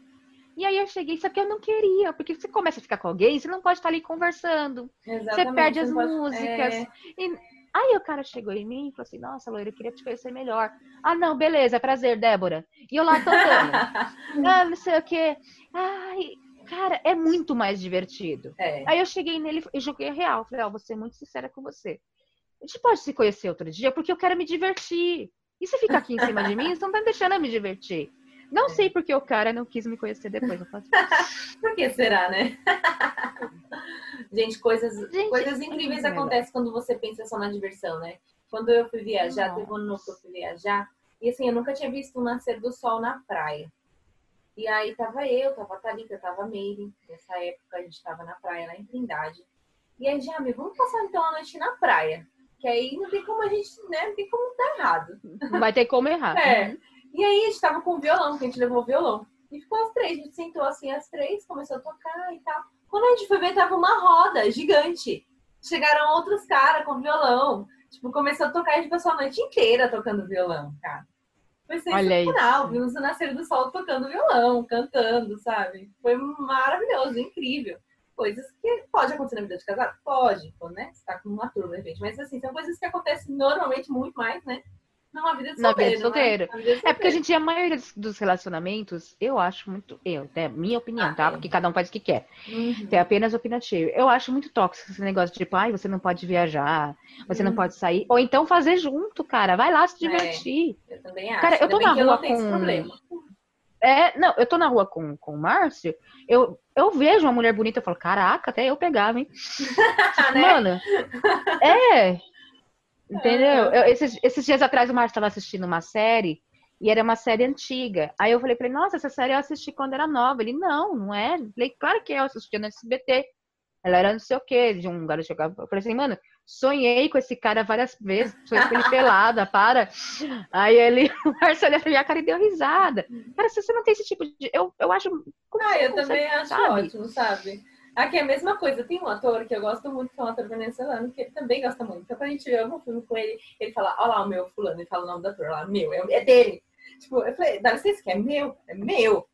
E aí eu cheguei, só que eu não queria, porque você começa a ficar com alguém, você não pode estar ali conversando. Você Exatamente, perde as pode- músicas. É, E- Aí o cara chegou em mim e falou assim: Nossa, loira, eu queria te conhecer melhor. Ah, não, beleza, prazer, Débora. E eu lá tocando. ah, não sei o quê. Ai, cara, é muito mais divertido. é. Aí eu cheguei nele e joguei a real. Falei: Ó, vou ser muito sincera com você. A gente pode se conhecer outro dia porque eu quero me divertir. E se ficar aqui em cima de mim, você não tá me deixando eu me divertir. Não sei porque o cara não quis me conhecer depois. Assim, Por que será, né? Gente, coisas, Gente, coisas é incríveis muito acontecem quando você pensa só na diversão, né? Quando eu fui viajar, Nossa. teve um ano que eu fui viajar, e assim, eu nunca tinha visto o nascer do sol na praia. E aí tava eu, tava a Thalita, tava a Meire. Nessa época a gente tava na praia lá em Trindade. E aí, Jami, vamos passar então a noite na praia. Que aí não tem como a gente, né? Não tem como dar errado. Não vai ter como errar. É. E aí a gente tava com o violão, que a gente levou o violão. E ficou as três, a gente sentou assim as três, começou a tocar e tal. Quando a gente foi ver, tava uma roda gigante. Chegaram outros caras com violão. Tipo, começou a tocar e a gente passou a noite inteira tocando violão, cara. Foi sensacional. Vimos o nascer do sol tocando violão, cantando, sabe? Foi maravilhoso, incrível. Coisas que pode acontecer na vida de casado? Pode, né? Você tá com uma turma, de repente. Mas assim, são coisas que acontecem normalmente muito mais, né? Numa vida de Na solteiro. vida de solteiro. né? Na vida de É porque a gente, a maioria dos- relacionamentos, eu acho muito. Eu, é minha opinião, Ah, tá? é. Porque cada um faz o que quer. Uhum. É apenas opinativo. Eu acho muito tóxico esse negócio de tipo, ai, você não pode viajar, você não Uhum. pode sair. Ou então fazer junto, cara. Vai lá se divertir. Eu também acho. Cara, eu tô Ainda na que eu rua não com- problema. É, não, eu tô na rua com, com o Márcio, eu, eu vejo uma mulher bonita, eu falo, caraca, até eu pegava, hein? né? Mano, é. Entendeu? Eu- esses, esses dias atrás o Márcio estava assistindo uma série e era uma série antiga. Aí eu falei pra ele, nossa, essa série eu assisti quando era nova. Ele, não, não é. Eu falei, claro que é, eu assisti no SBT. Ela era não sei o quê, de um garoto jogava. Eu falei assim, mano, sonhei com esse cara várias vezes, sonhei com ele pelada, para. Aí ele, o Márcio olhou pra minha cara e deu risada. Cara, se você não tem esse tipo de. Eu, eu acho. como Ah, eu também acho sabe? ótimo, sabe? Aqui é a mesma coisa. Tem um ator que eu gosto muito, que é um ator venezuelano, que ele também gosta muito. Então, quando a gente vê algum filme com ele, ele fala, olha lá o meu fulano, ele fala o nome do ator, lá, meu, é, é dele. Tipo, eu falei, dá licença que é meu, é meu.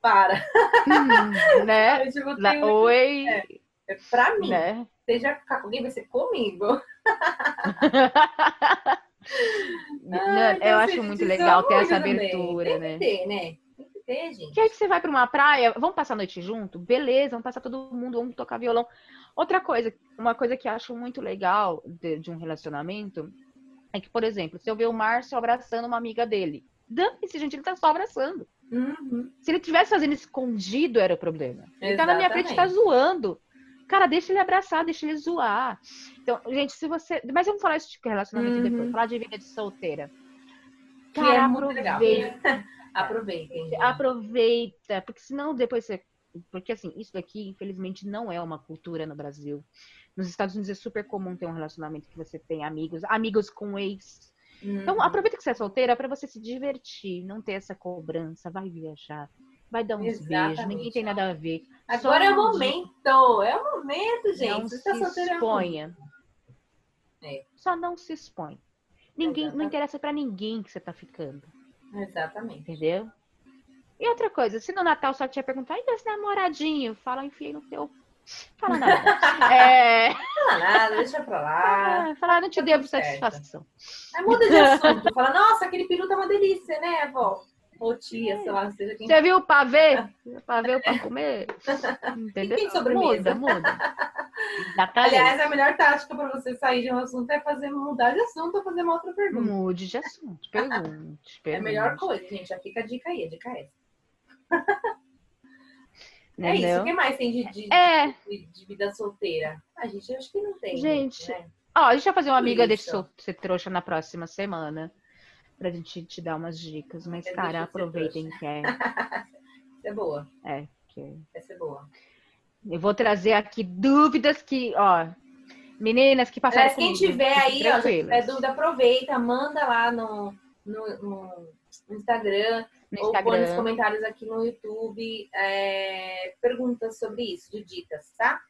Para. Hum, né? Aí, tipo, Na- muito- Oi, é. É pra mim. né? Seja ficar com alguém, vai ser comigo. Não, Ah, então, eu assim, acho muito legal ter essa também. abertura, Tem né? que ter, né? Tem que ter, gente. Que aí que você vai pra uma praia, vamos passar a noite junto? Beleza, vamos passar todo mundo, vamos tocar violão. Outra coisa, uma coisa que eu acho muito legal de, de um relacionamento é que, por exemplo, se eu ver o Márcio abraçando uma amiga dele, dane-se, gente, ele tá só abraçando. Uhum. Se ele tivesse fazendo escondido, era o problema. Ele tá na minha frente e tá Exatamente. zoando. Cara, deixa ele abraçar, deixa ele zoar. Então, gente, se você. Mas vamos falar isso de relacionamento Uhum. depois, falar de vida de solteira. Que Cara, é muito legal. aproveita. Aproveitem. aproveita, porque senão depois você. Porque assim, isso daqui, infelizmente, não é uma cultura no Brasil. Nos Estados Unidos é super comum ter um relacionamento que você tem amigos, amigos com ex. Então, Uhum. aproveita que você é solteira para você se divertir, não ter essa cobrança, vai viajar, vai dar uns beijos, Exatamente. ninguém tem nada a ver. Só Agora é o não momento. É o momento, gente. não Você se tá exponha. É. Só não se expõe. Ninguém, não Exatamente. interessa pra ninguém que você tá ficando, Exatamente. entendeu? E outra coisa, se no Natal só tinha perguntar, e esse namoradinho? Fala, enfiei no teu. Fala nada. é... Fala nada, deixa pra lá. Ah, Fala, não te Tá devo satisfação. Aí muda de assunto. Fala, nossa, aquele peru tá uma delícia, né, avó? Ou tia, sei lá, seja quem Você viu o pavê? Pavê pra comer? Entendeu? tem sobremesa? Muda, muda. Aliás, a melhor tática pra você sair de um assunto é fazer mudar de assunto ou fazer uma outra pergunta. Mude de assunto. Pergunte. É a melhor pergunte. coisa, gente. Já fica a dica aí, a dica é essa. É Entendeu? isso. O que mais tem de, de, É. de- de vida solteira? A gente acho que não tem. Gente, né? Ó, a gente vai fazer uma amiga Isso. desse ser trouxa na próxima semana. Pra gente te dar umas dicas. Mas, cara, eu ser aproveitem que é. Essa é boa. É, que Essa é boa. Eu vou trazer aqui dúvidas que, ó. Meninas que passaram Aliás, quem comigo, tiver aí, ó, tiver dúvida, aproveita, manda lá no, no, no Instagram, no ou põe nos comentários aqui no YouTube é, perguntas sobre isso, de dicas, tá?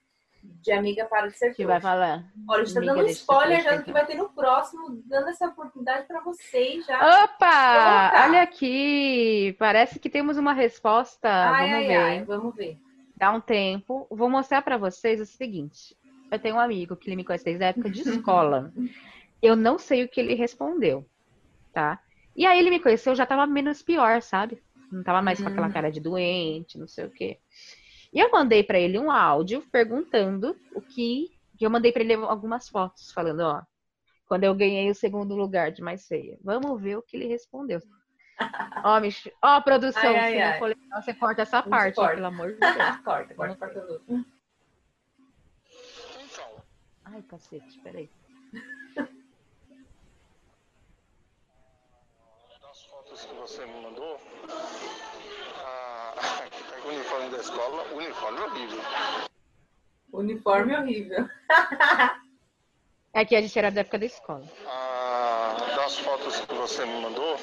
De amiga para de ser Que vai falar. Olha, a gente tá dando spoiler já do que vai ter no próximo, dando essa oportunidade para vocês já. Opa! Olha aqui. Parece que temos uma resposta. ai, Vamos ai, ver. ai, vamos ver. Dá um tempo. Vou mostrar pra vocês o seguinte. Eu tenho um amigo que ele me conhece desde a época de escola. Eu não sei o que ele respondeu, tá? E aí ele me conheceu, já tava menos pior, sabe? Não tava mais com aquela Hum. cara de doente, não sei o quê. E eu mandei pra ele um áudio perguntando o que. que Eu mandei pra ele algumas fotos falando, ó, quando eu ganhei o segundo lugar de mais feia. Vamos ver o que ele respondeu. Ó, Mich... ó, produção, Ai, ai, ai. você corta essa Não parte, corta. pelo amor de Deus. corta, corta, corta tudo. Então, Ai, cacete, peraí. das fotos que você me mandou, a... o uniforme da escola, uniforme horrível. Uniforme horrível. É que a gente era da época da escola. A... Das fotos que você me mandou,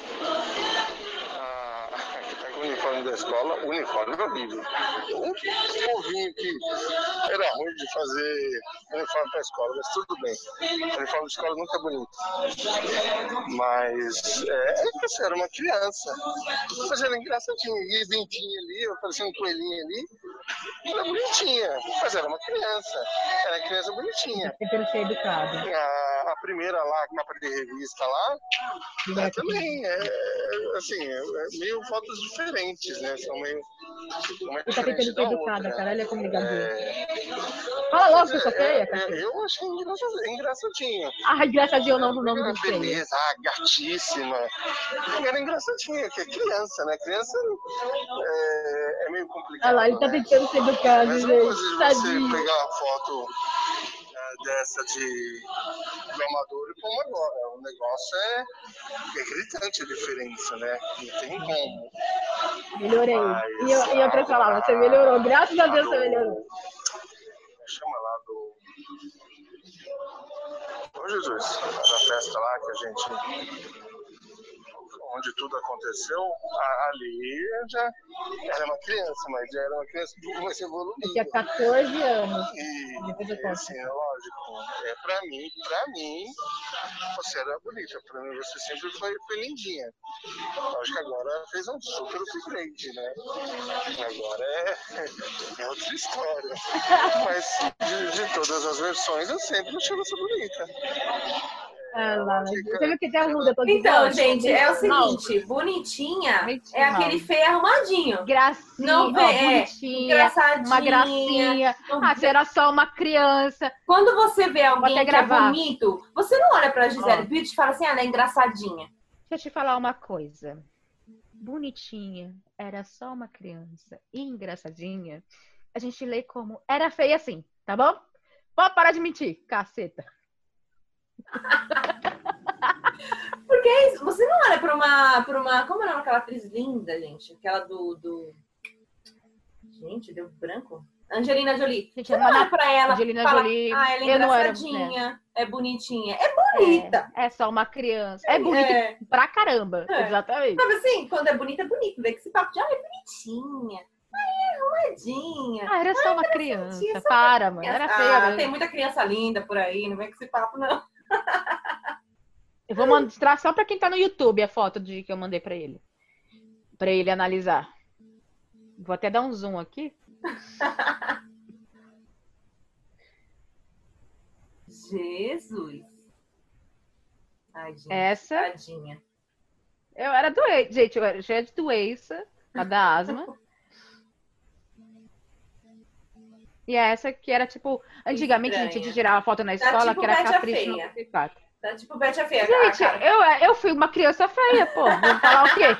uniforme da escola, uniforme é horrível. Um povinho que era ruim de fazer uniforme para escola, mas tudo bem. O uniforme de escola nunca é bonito. Mas é, é você era uma criança. Mas era engraçadinho. E ventinha ali, aparecendo um coelhinho ali. Era bonitinha. Mas era uma criança. Era criança bonitinha. Tentando ser educado. A, a primeira lá, a capa de revista lá, é, também é, é, assim, é, é meio fotos diferentes, né? São meio. Uma é Você tá ser da educada, outra. cara. Olha como ligadinho. É, Fala logo, que eu sou é, feia, é, cacete. eu achei engraçadinho. Ai, engraçadinho o nome, o nome do feio. Beleza, ah, gatíssima. Era engraçadinho, que é criança, né? Criança é, é meio complicado. Olha lá, ele tá né? tentando ser educado, Mas gente. você Tadinho. pegar uma foto é, dessa de do amador e como agora. O negócio é, é gritante a diferença, né? Não tem como. Melhorei. Mas, E, eu, e outra palavra, você melhorou. Graças a A Deus do- você melhorou. Chama lá do. Ô Jesus, da festa lá que a gente. Onde tudo aconteceu, a- ali já era uma criança, mas já era uma criança mais Tinha evoluída. 14 anos. E, e assim, é lógico, é pra mim, pra mim, você era bonita, pra mim você sempre foi, foi lindinha. Lógico que agora fez um super upgrade, né? Agora é, é outra história. Mas de, de todas as versões eu sempre achei você bonita. Toda de Então, gente, é o seguinte, bonitinha Bonitinha. é aquele feio arrumadinho. Gracinha, Não vê, ó, é, bonitinha, uma gracinha. Ah, você era só uma criança. Quando você vê alguém que é bonito, você não olha pra Gisele Ó. E fala assim, ah, ela é engraçadinha. Deixa eu te falar uma coisa. Bonitinha, era só uma criança e engraçadinha. A gente lê como era feia assim, tá bom? Pode parar de mentir, caceta. Porque é isso, você não olha pra uma, pra uma. Como nome daquela atriz linda, gente? Aquela do. do... Gente, deu branco? Angelina Jolie. Gente, não olha pra ela. Angelina fala, Jolie. Ah, ela é eu não era, engraçadinha, é bonitinha. É bonita. É, é só uma criança. É bonita É. pra caramba. É. Exatamente. Sabe assim, quando é bonita, é bonito. Vê que esse papo de, ah, é bonitinha. Ai, é arrumadinha. Ah, era só uma criança. Para, mano. Era feia Ah, tem muita criança linda por aí, não vem com esse papo, não. Eu vou mostrar só pra quem tá no YouTube a foto de que eu mandei pra ele. Pra ele analisar. Vou até dar um zoom aqui. Jesus. Tadinha. Essa, Tadinha. eu era doente. Gente, eu era cheia de doença, a da asma. E essa que era tipo, antigamente a gente Estranha. tirava foto na Tá escola, tipo que era capricho no. 94. Tá tipo Bete a Feia. Gente, cara. eu, eu fui uma criança feia, pô. Vou falar o quê?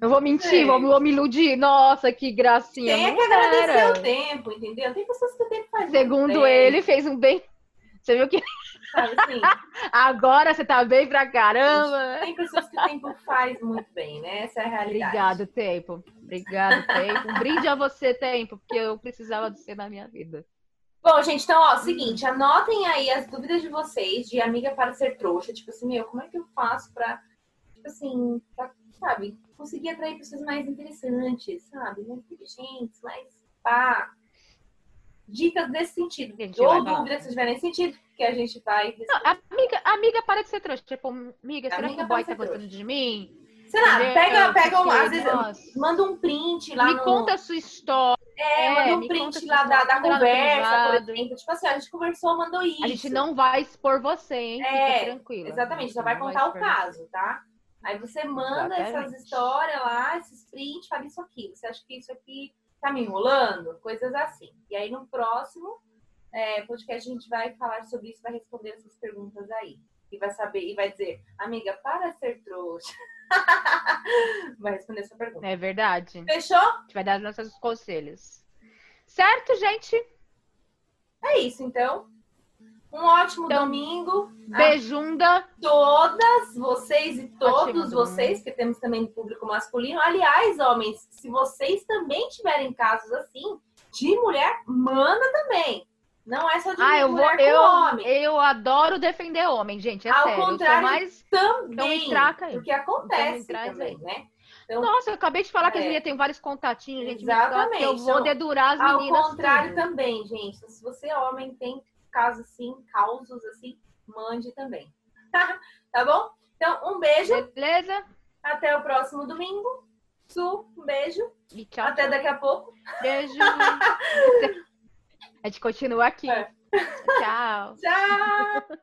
Eu vou mentir, vou, vou me iludir. Nossa, que gracinha. Tem Não que agradecer era. o tempo, entendeu? Tem pessoas que o tempo faz Segundo ele, fez um bem. Você viu que Sabe assim? agora você tá bem pra caramba. Tem pessoas que o tempo faz muito bem, né? Essa é a realidade. Obrigado, tempo. Obrigado, tempo. Um brinde a você, tempo, porque eu precisava de você na minha vida. Bom, gente, então, ó, seguinte, anotem aí as dúvidas de vocês de amiga para ser trouxa. Tipo assim, meu, como é que eu faço pra, tipo assim, pra, sabe, conseguir atrair pessoas mais interessantes, sabe? Mais inteligentes, mais pá. Dicas desse sentido. Ou dúvidas que tiverem nesse sentido, que a gente vai. Não, amiga, amiga, para de ser trouxa. Tipo, amiga, será Amiga, que o boy tá ser gostando de mim? Sei lá, Entendeu? pega, pega um, às vezes, manda um print lá me no. conta a sua história. É, É, manda um print lá da, da conversa, por exemplo. Tipo assim, a gente conversou, mandou isso. A gente não vai expor você, hein? É, Fica tranquila. Exatamente, só vai contar o expor caso, tá? Aí você manda essas Exatamente. histórias lá, esses prints, fala isso aqui. Você acha que isso aqui tá me enrolando? Coisas assim. E aí no próximo é, podcast a gente vai falar sobre isso, vai responder essas perguntas aí. E vai saber, e vai dizer, amiga, para ser trouxa. vai responder essa pergunta. É verdade. Fechou? A gente vai dar nossos conselhos. Certo, gente? É isso, então. Um ótimo Então, domingo. Beijunda. todas vocês e todos Ótimo, vocês, que temos também público masculino. Aliás, homens, se vocês também tiverem casos assim, de mulher, manda também. Não é só de Ah, eu vou. Eu, homem. eu adoro defender homem, gente. É Ao sério. Contrário, mais. Também. Então me traca aí. Porque acontece traz também, né? Então, Nossa, eu acabei de falar que É. as meninas têm vários contatinhos, gente. me Exatamente. Eu vou Então, dedurar as ao meninas. contrário tudo. também, gente. Se você é homem tem casos assim, causos assim, mande também. tá bom? Então, um beijo. Beleza? Até o próximo domingo. Su, um beijo. E tchau. Até daqui a pouco. Beijo. A gente continua aqui. É. Tchau. Tchau!